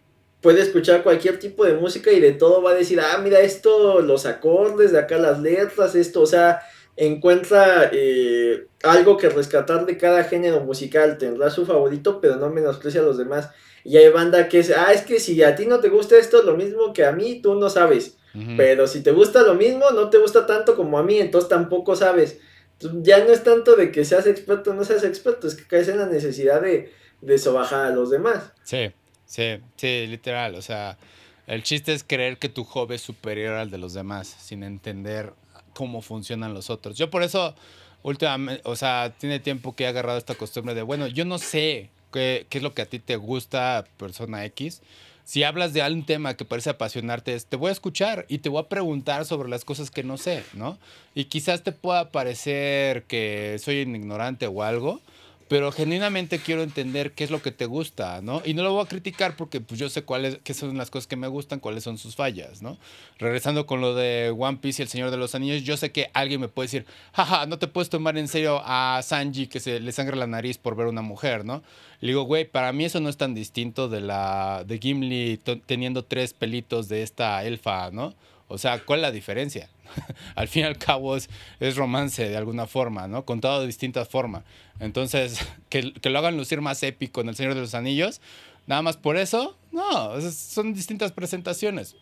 puede escuchar cualquier tipo de música y de todo va a decir, ah, mira esto, los acordes, de acá las letras, esto, o sea, encuentra eh, algo que rescatar de cada género musical, tendrá su favorito, pero no menosprecia a los demás. Y hay banda que es, ah, es que si a ti no te gusta esto, lo mismo que a mí, tú no sabes. Pero si te gusta lo mismo, no te gusta tanto como a mí, entonces tampoco sabes. Ya no es tanto de que seas experto o no seas experto, es que caes en la necesidad de, de sobajar a los demás. Sí. Sí, sí, literal. O sea, el chiste es creer que tu hobby es superior al de los demás, sin entender cómo funcionan los otros. Yo por eso, últimamente, o sea, tiene tiempo que he agarrado esta costumbre de, bueno, yo no sé qué, qué es lo que a ti te gusta, persona X. Si hablas de algún tema que parece apasionarte, te voy a escuchar y te voy a preguntar sobre las cosas que no sé, ¿no? Y quizás te pueda parecer que soy un ignorante o algo, pero genuinamente quiero entender qué es lo que te gusta, ¿no? Y no lo voy a criticar porque pues, yo sé cuáles qué son las cosas que me gustan, cuáles son sus fallas, ¿no? Regresando con lo de One Piece y El Señor de los Anillos, yo sé que alguien me puede decir, jaja, no te puedes tomar en serio a Sanji que se le sangra la nariz por ver una mujer, ¿no? Le digo, güey, para mí eso no es tan distinto de la de Gimli teniendo tres pelitos de esta elfa, ¿no? O sea, ¿cuál es la diferencia? (laughs) al fin y al cabo es, romance de alguna forma, ¿no? Contado de distintas formas. Entonces, (laughs) que, lo hagan lucir más épico en El Señor de los Anillos, nada más por eso, no, son distintas presentaciones.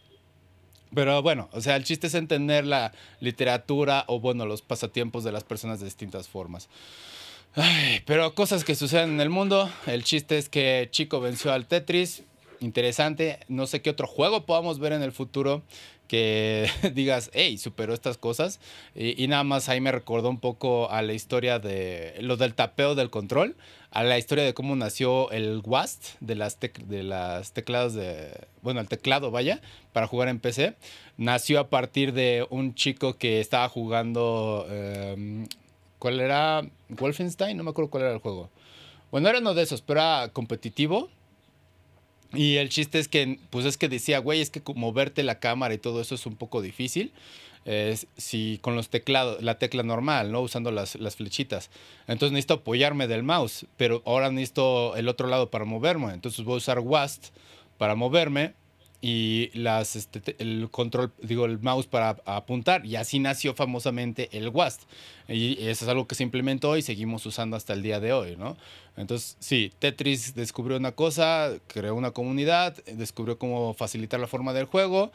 Pero bueno, o sea, el chiste es entender la literatura o, bueno, los pasatiempos de las personas de distintas formas. pero cosas que suceden en el mundo. El chiste es que Chico venció al Tetris. Interesante. No sé qué otro juego podamos ver en el futuro que (laughs) digas, hey, superó estas cosas. Y, nada más ahí me recordó un poco a la historia de lo del tapeo del control, a la historia de cómo nació el WAST de las, de las teclados de, bueno, el teclado, vaya, para jugar en PC. Nació a partir de un chico que estaba jugando, em, ¿cuál era? Wolfenstein, no me acuerdo cuál era el juego. Bueno, era uno de esos, pero era competitivo y el chiste es que, pues es que decía, güey, es que moverte la cámara y todo eso es un poco difícil. si con los teclados, la tecla normal, ¿no? Usando las, las, flechitas. Entonces necesito apoyarme del mouse, pero ahora necesito el otro lado para moverme. Entonces voy a usar WASD para moverme y las, este, el control, digo, el mouse para apuntar. Y así nació famosamente el WASD. Y eso es algo que se implementó y seguimos usando hasta el día de hoy, ¿no? Entonces, sí, Tetris descubrió una cosa, creó una comunidad, descubrió cómo facilitar la forma del juego.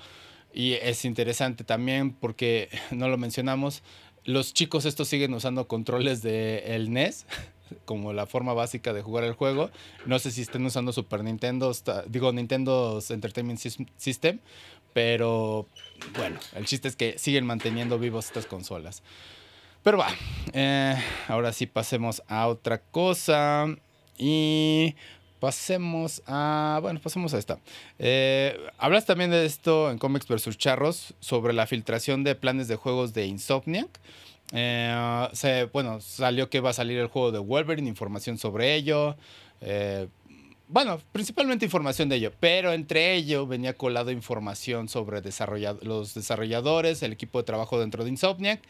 Y es interesante también porque, (laughs) no lo mencionamos, los chicos estos siguen usando controles del el NES como la forma básica de jugar el juego. No sé si estén usando Super Nintendo, digo Nintendo Entertainment System, pero bueno, el chiste es que siguen manteniendo vivos estas consolas. Pero va, eh, ahora sí pasemos a otra cosa y pasemos a, bueno, pasemos a esta. Eh, hablas también de esto en Comics vs. Charros sobre la filtración de planes de juegos de Insomniac. Eh, bueno, salió que va a salir el juego de Wolverine, información sobre ello. Eh, bueno, principalmente información de ello, pero entre ello venía colado información sobre los desarrolladores, el equipo de trabajo dentro de Insomniac,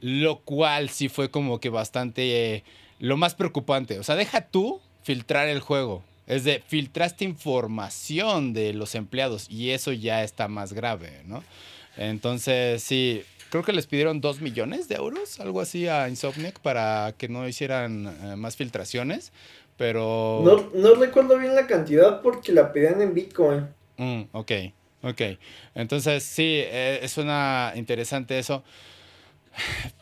lo cual sí fue como que bastante eh, lo más preocupante. O sea, deja tú filtrar el juego. Es de, filtraste información de los empleados y eso ya está más grave, ¿no? Entonces, sí, creo que les pidieron 2 millones de euros, algo así a Insomniac para que no hicieran eh, más filtraciones, pero... No, no recuerdo bien la cantidad porque la pedían en Bitcoin. Mm, ok, ok. Entonces sí, eh, es una interesante eso.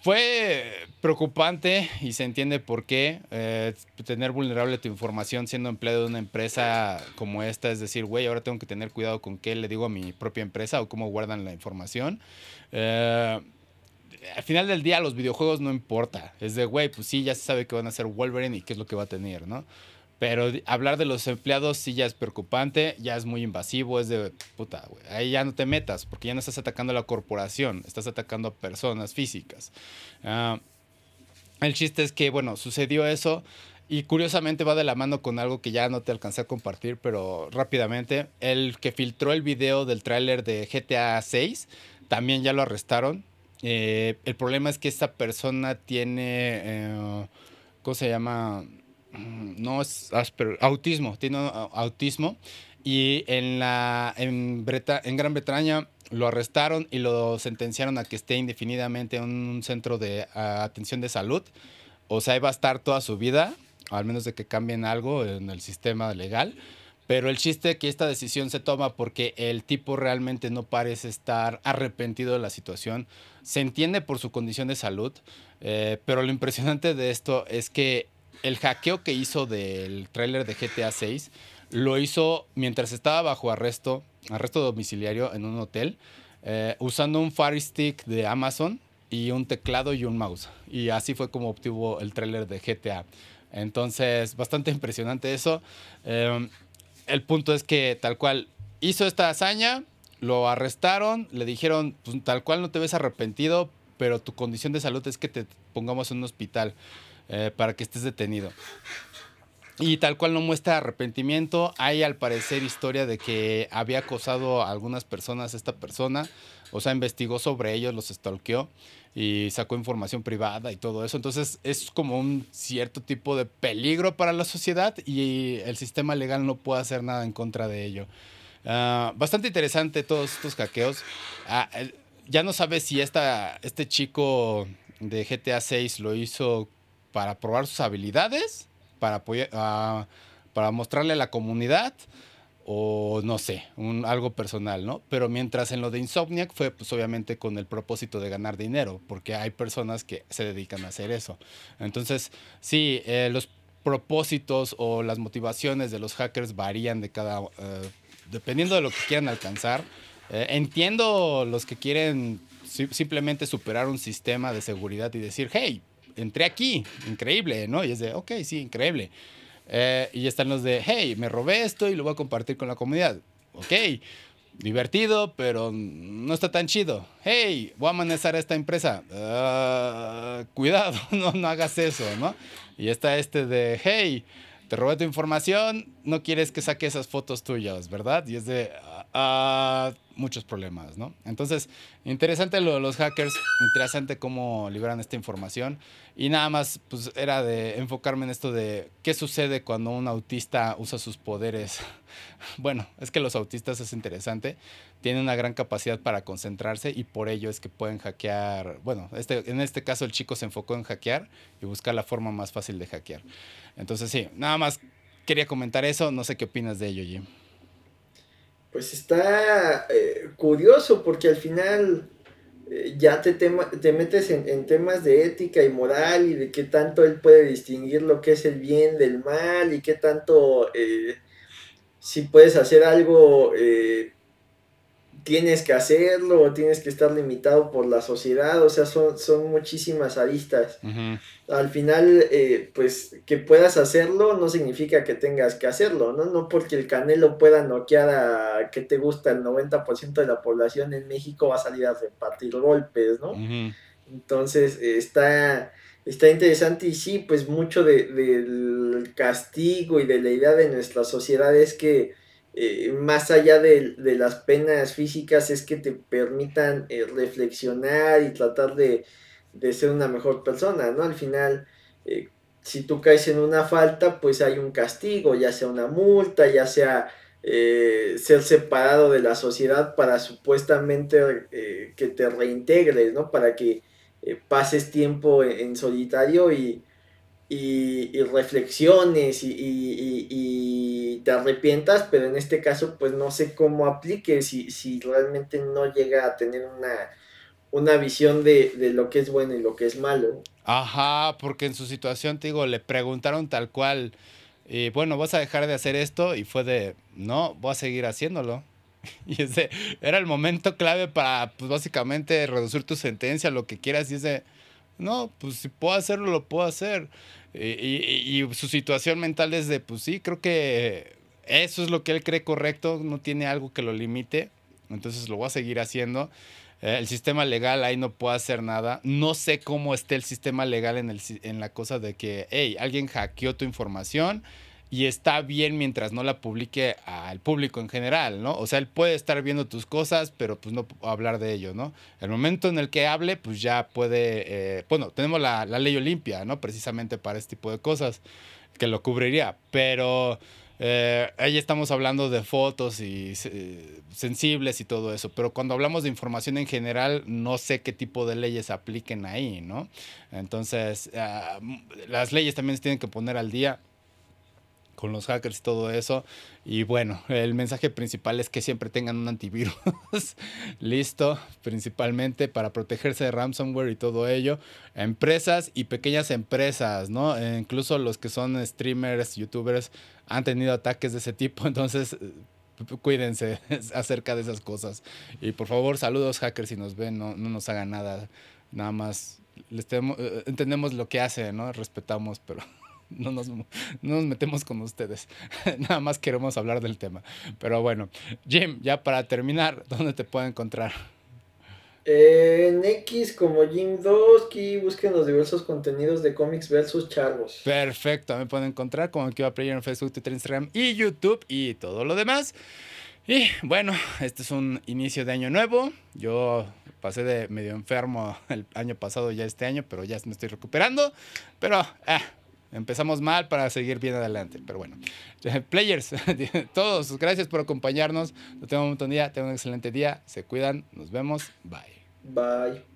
Fue preocupante y se entiende por qué eh, tener vulnerable tu información siendo empleado de una empresa como esta, es decir, güey, ahora tengo que tener cuidado con qué le digo a mi propia empresa o cómo guardan la información. Eh, al final del día los videojuegos no importa, es de, güey, pues sí, ya se sabe que van a ser Wolverine y qué es lo que va a tener, ¿no? Pero hablar de los empleados sí ya es preocupante, ya es muy invasivo, es de puta, güey. Ahí ya no te metas, porque ya no estás atacando a la corporación, estás atacando a personas físicas. Ah, el chiste es que, bueno, sucedió eso y curiosamente va de la mano con algo que ya no te alcancé a compartir, pero rápidamente. El que filtró el video del tráiler de GTA 6 también ya lo arrestaron. Eh, el problema es que esta persona tiene, eh, ¿cómo se llama? Mm, no es autismo, tiene autismo. Y en, la, en, Gran Bretaña lo arrestaron y lo sentenciaron a que esté indefinidamente en un centro de atención de salud. O sea, va a estar toda su vida, al menos de que cambien algo en el sistema legal. Pero el chiste es que esta decisión se toma porque el tipo realmente no parece estar arrepentido de la situación. Se entiende por su condición de salud, eh, pero lo impresionante de esto es que el hackeo que hizo del tráiler de GTA 6 lo hizo mientras estaba bajo arresto, arresto domiciliario en un hotel, eh, usando un Fire Stick de Amazon y un teclado y un mouse. Y así fue como obtuvo el tráiler de GTA. Entonces, bastante impresionante eso. Em, el punto es que tal cual hizo esta hazaña, lo arrestaron, le dijeron, pues, tal cual no te ves arrepentido, pero tu condición de salud es que te pongamos en un hospital eh, para que estés detenido. Y tal cual no muestra arrepentimiento. Hay al parecer historia de que había acosado a algunas personas esta persona. O sea, investigó sobre ellos, los stalkeó y sacó información privada y todo eso. Entonces es como un cierto tipo de peligro para la sociedad y el sistema legal no puede hacer nada en contra de ello. Ah, bastante interesante todos estos hackeos. Ah, ya no sabes si esta, este chico de GTA 6 lo hizo para probar sus habilidades, para, ah, para mostrarle a la comunidad o no sé, algo personal, ¿no? Pero mientras en lo de Insomniac fue pues obviamente con el propósito de ganar dinero, porque hay personas que se dedican a hacer eso. Entonces, sí, eh, los propósitos o las motivaciones de los hackers varían de cada, eh, dependiendo de lo que quieran alcanzar. Eh, entiendo los que quieren simplemente superar un sistema de seguridad y decir, hey, entré aquí, increíble, ¿no? Y es de, ok, sí, increíble. Eh, y están los de, hey, me robé esto y lo voy a compartir con la comunidad. Ok, divertido, pero no está tan chido. Hey, voy a amanecer a esta empresa. Ah, cuidado, (laughs) no, no hagas eso, ¿no? Y está este de, hey, te robé tu información, no quieres que saque esas fotos tuyas, ¿verdad? Y es de, muchos problemas, ¿no? Entonces, interesante lo de los hackers, interesante cómo liberan esta información. Y nada más, pues era de enfocarme en esto de qué sucede cuando un autista usa sus poderes. (laughs) Bueno, es que los autistas es interesante, tienen una gran capacidad para concentrarse y por ello es que pueden hackear. Bueno, este, en este caso el chico se enfocó en hackear y buscar la forma más fácil de hackear. Entonces, sí, nada más quería comentar eso, no sé qué opinas de ello, Jim pues está eh, curioso porque al final eh, ya te, te metes en, temas de ética y moral y de qué tanto él puede distinguir lo que es el bien del mal y qué tanto eh, si puedes hacer algo tienes que hacerlo o tienes que estar limitado por la sociedad, o sea, son, son muchísimas aristas. Al final, eh, pues que puedas hacerlo no significa que tengas que hacerlo, ¿no? No porque el canelo pueda noquear a que te gusta el 90% de la población en México va a salir a repartir golpes, ¿no? Entonces, está, está interesante y sí, pues mucho del castigo y de la idea de nuestra sociedad es que eh, más allá de, las penas físicas es que te permitan eh, reflexionar y tratar de, ser una mejor persona, ¿no? Al final, eh, si tú caes en una falta, pues hay un castigo, ya sea una multa, ya sea ser separado de la sociedad para supuestamente que te reintegres, ¿no? Para que pases tiempo en solitario y, y, reflexiones y, te arrepientas, pero en este caso pues no sé cómo aplique si, si realmente no llega a tener una, una visión de, lo que es bueno y lo que es malo. Ajá, porque en su situación, te digo, le preguntaron tal cual, y bueno, vas a dejar de hacer esto y fue de, no, voy a seguir haciéndolo. (laughs) Y ese era el momento clave para, pues básicamente, reducir tu sentencia, lo que quieras, y ese no, pues si puedo hacerlo, lo puedo hacer. Y, su situación mental es de, pues sí, creo que eso es lo que él cree correcto, no tiene algo que lo limite, entonces lo voy a seguir haciendo. Eh, el sistema legal ahí no puede hacer nada. No sé cómo esté el sistema legal en, el, en la cosa de que, hey, alguien hackeó tu información y está bien mientras no la publique al público en general, ¿no? O sea, él puede estar viendo tus cosas, pero pues no hablar de ello, ¿no? El momento en el que hable, pues ya puede, eh, bueno, tenemos la, ley Olimpia, ¿no? Precisamente para este tipo de cosas, que lo cubriría, pero eh, ahí estamos hablando de fotos y sensibles y todo eso, pero cuando hablamos de información en general, no sé qué tipo de leyes apliquen ahí, ¿no? Entonces, ah, las leyes también se tienen que poner al día con los hackers y todo eso. Y bueno, el mensaje principal es que siempre tengan un antivirus (laughs) listo, principalmente para protegerse de ransomware y todo ello. Empresas y pequeñas empresas, ¿no? E incluso los que son streamers, youtubers, han tenido ataques de ese tipo, (laughs) entonces cuídense (laughs) acerca de esas cosas. Y por favor, saludos hackers si nos ven, no, no nos hagan nada nada más les tenemos- eh, entendemos lo que hace, ¿no? Respetamos, pero no nos, no nos metemos con ustedes. (laughs) nada más queremos hablar del tema. Pero bueno, Jim, ya para terminar, ¿dónde te puedo encontrar? Eh, en X como Jim Doski, busquen los diversos contenidos de cómics versus charlos. Perfecto, me pueden encontrar como Kiva Player en Facebook, Twitter, Instagram y YouTube y todo lo demás. Y bueno, este es un inicio de año nuevo. Yo pasé de medio enfermo el año pasado, ya este año, pero ya me estoy recuperando. Pero ah, empezamos mal para seguir bien adelante. Pero bueno, (laughs) players, (laughs) todos, gracias por acompañarnos. Tengan un buen día, tengan un excelente día. Se cuidan, nos vemos. Bye. Bye.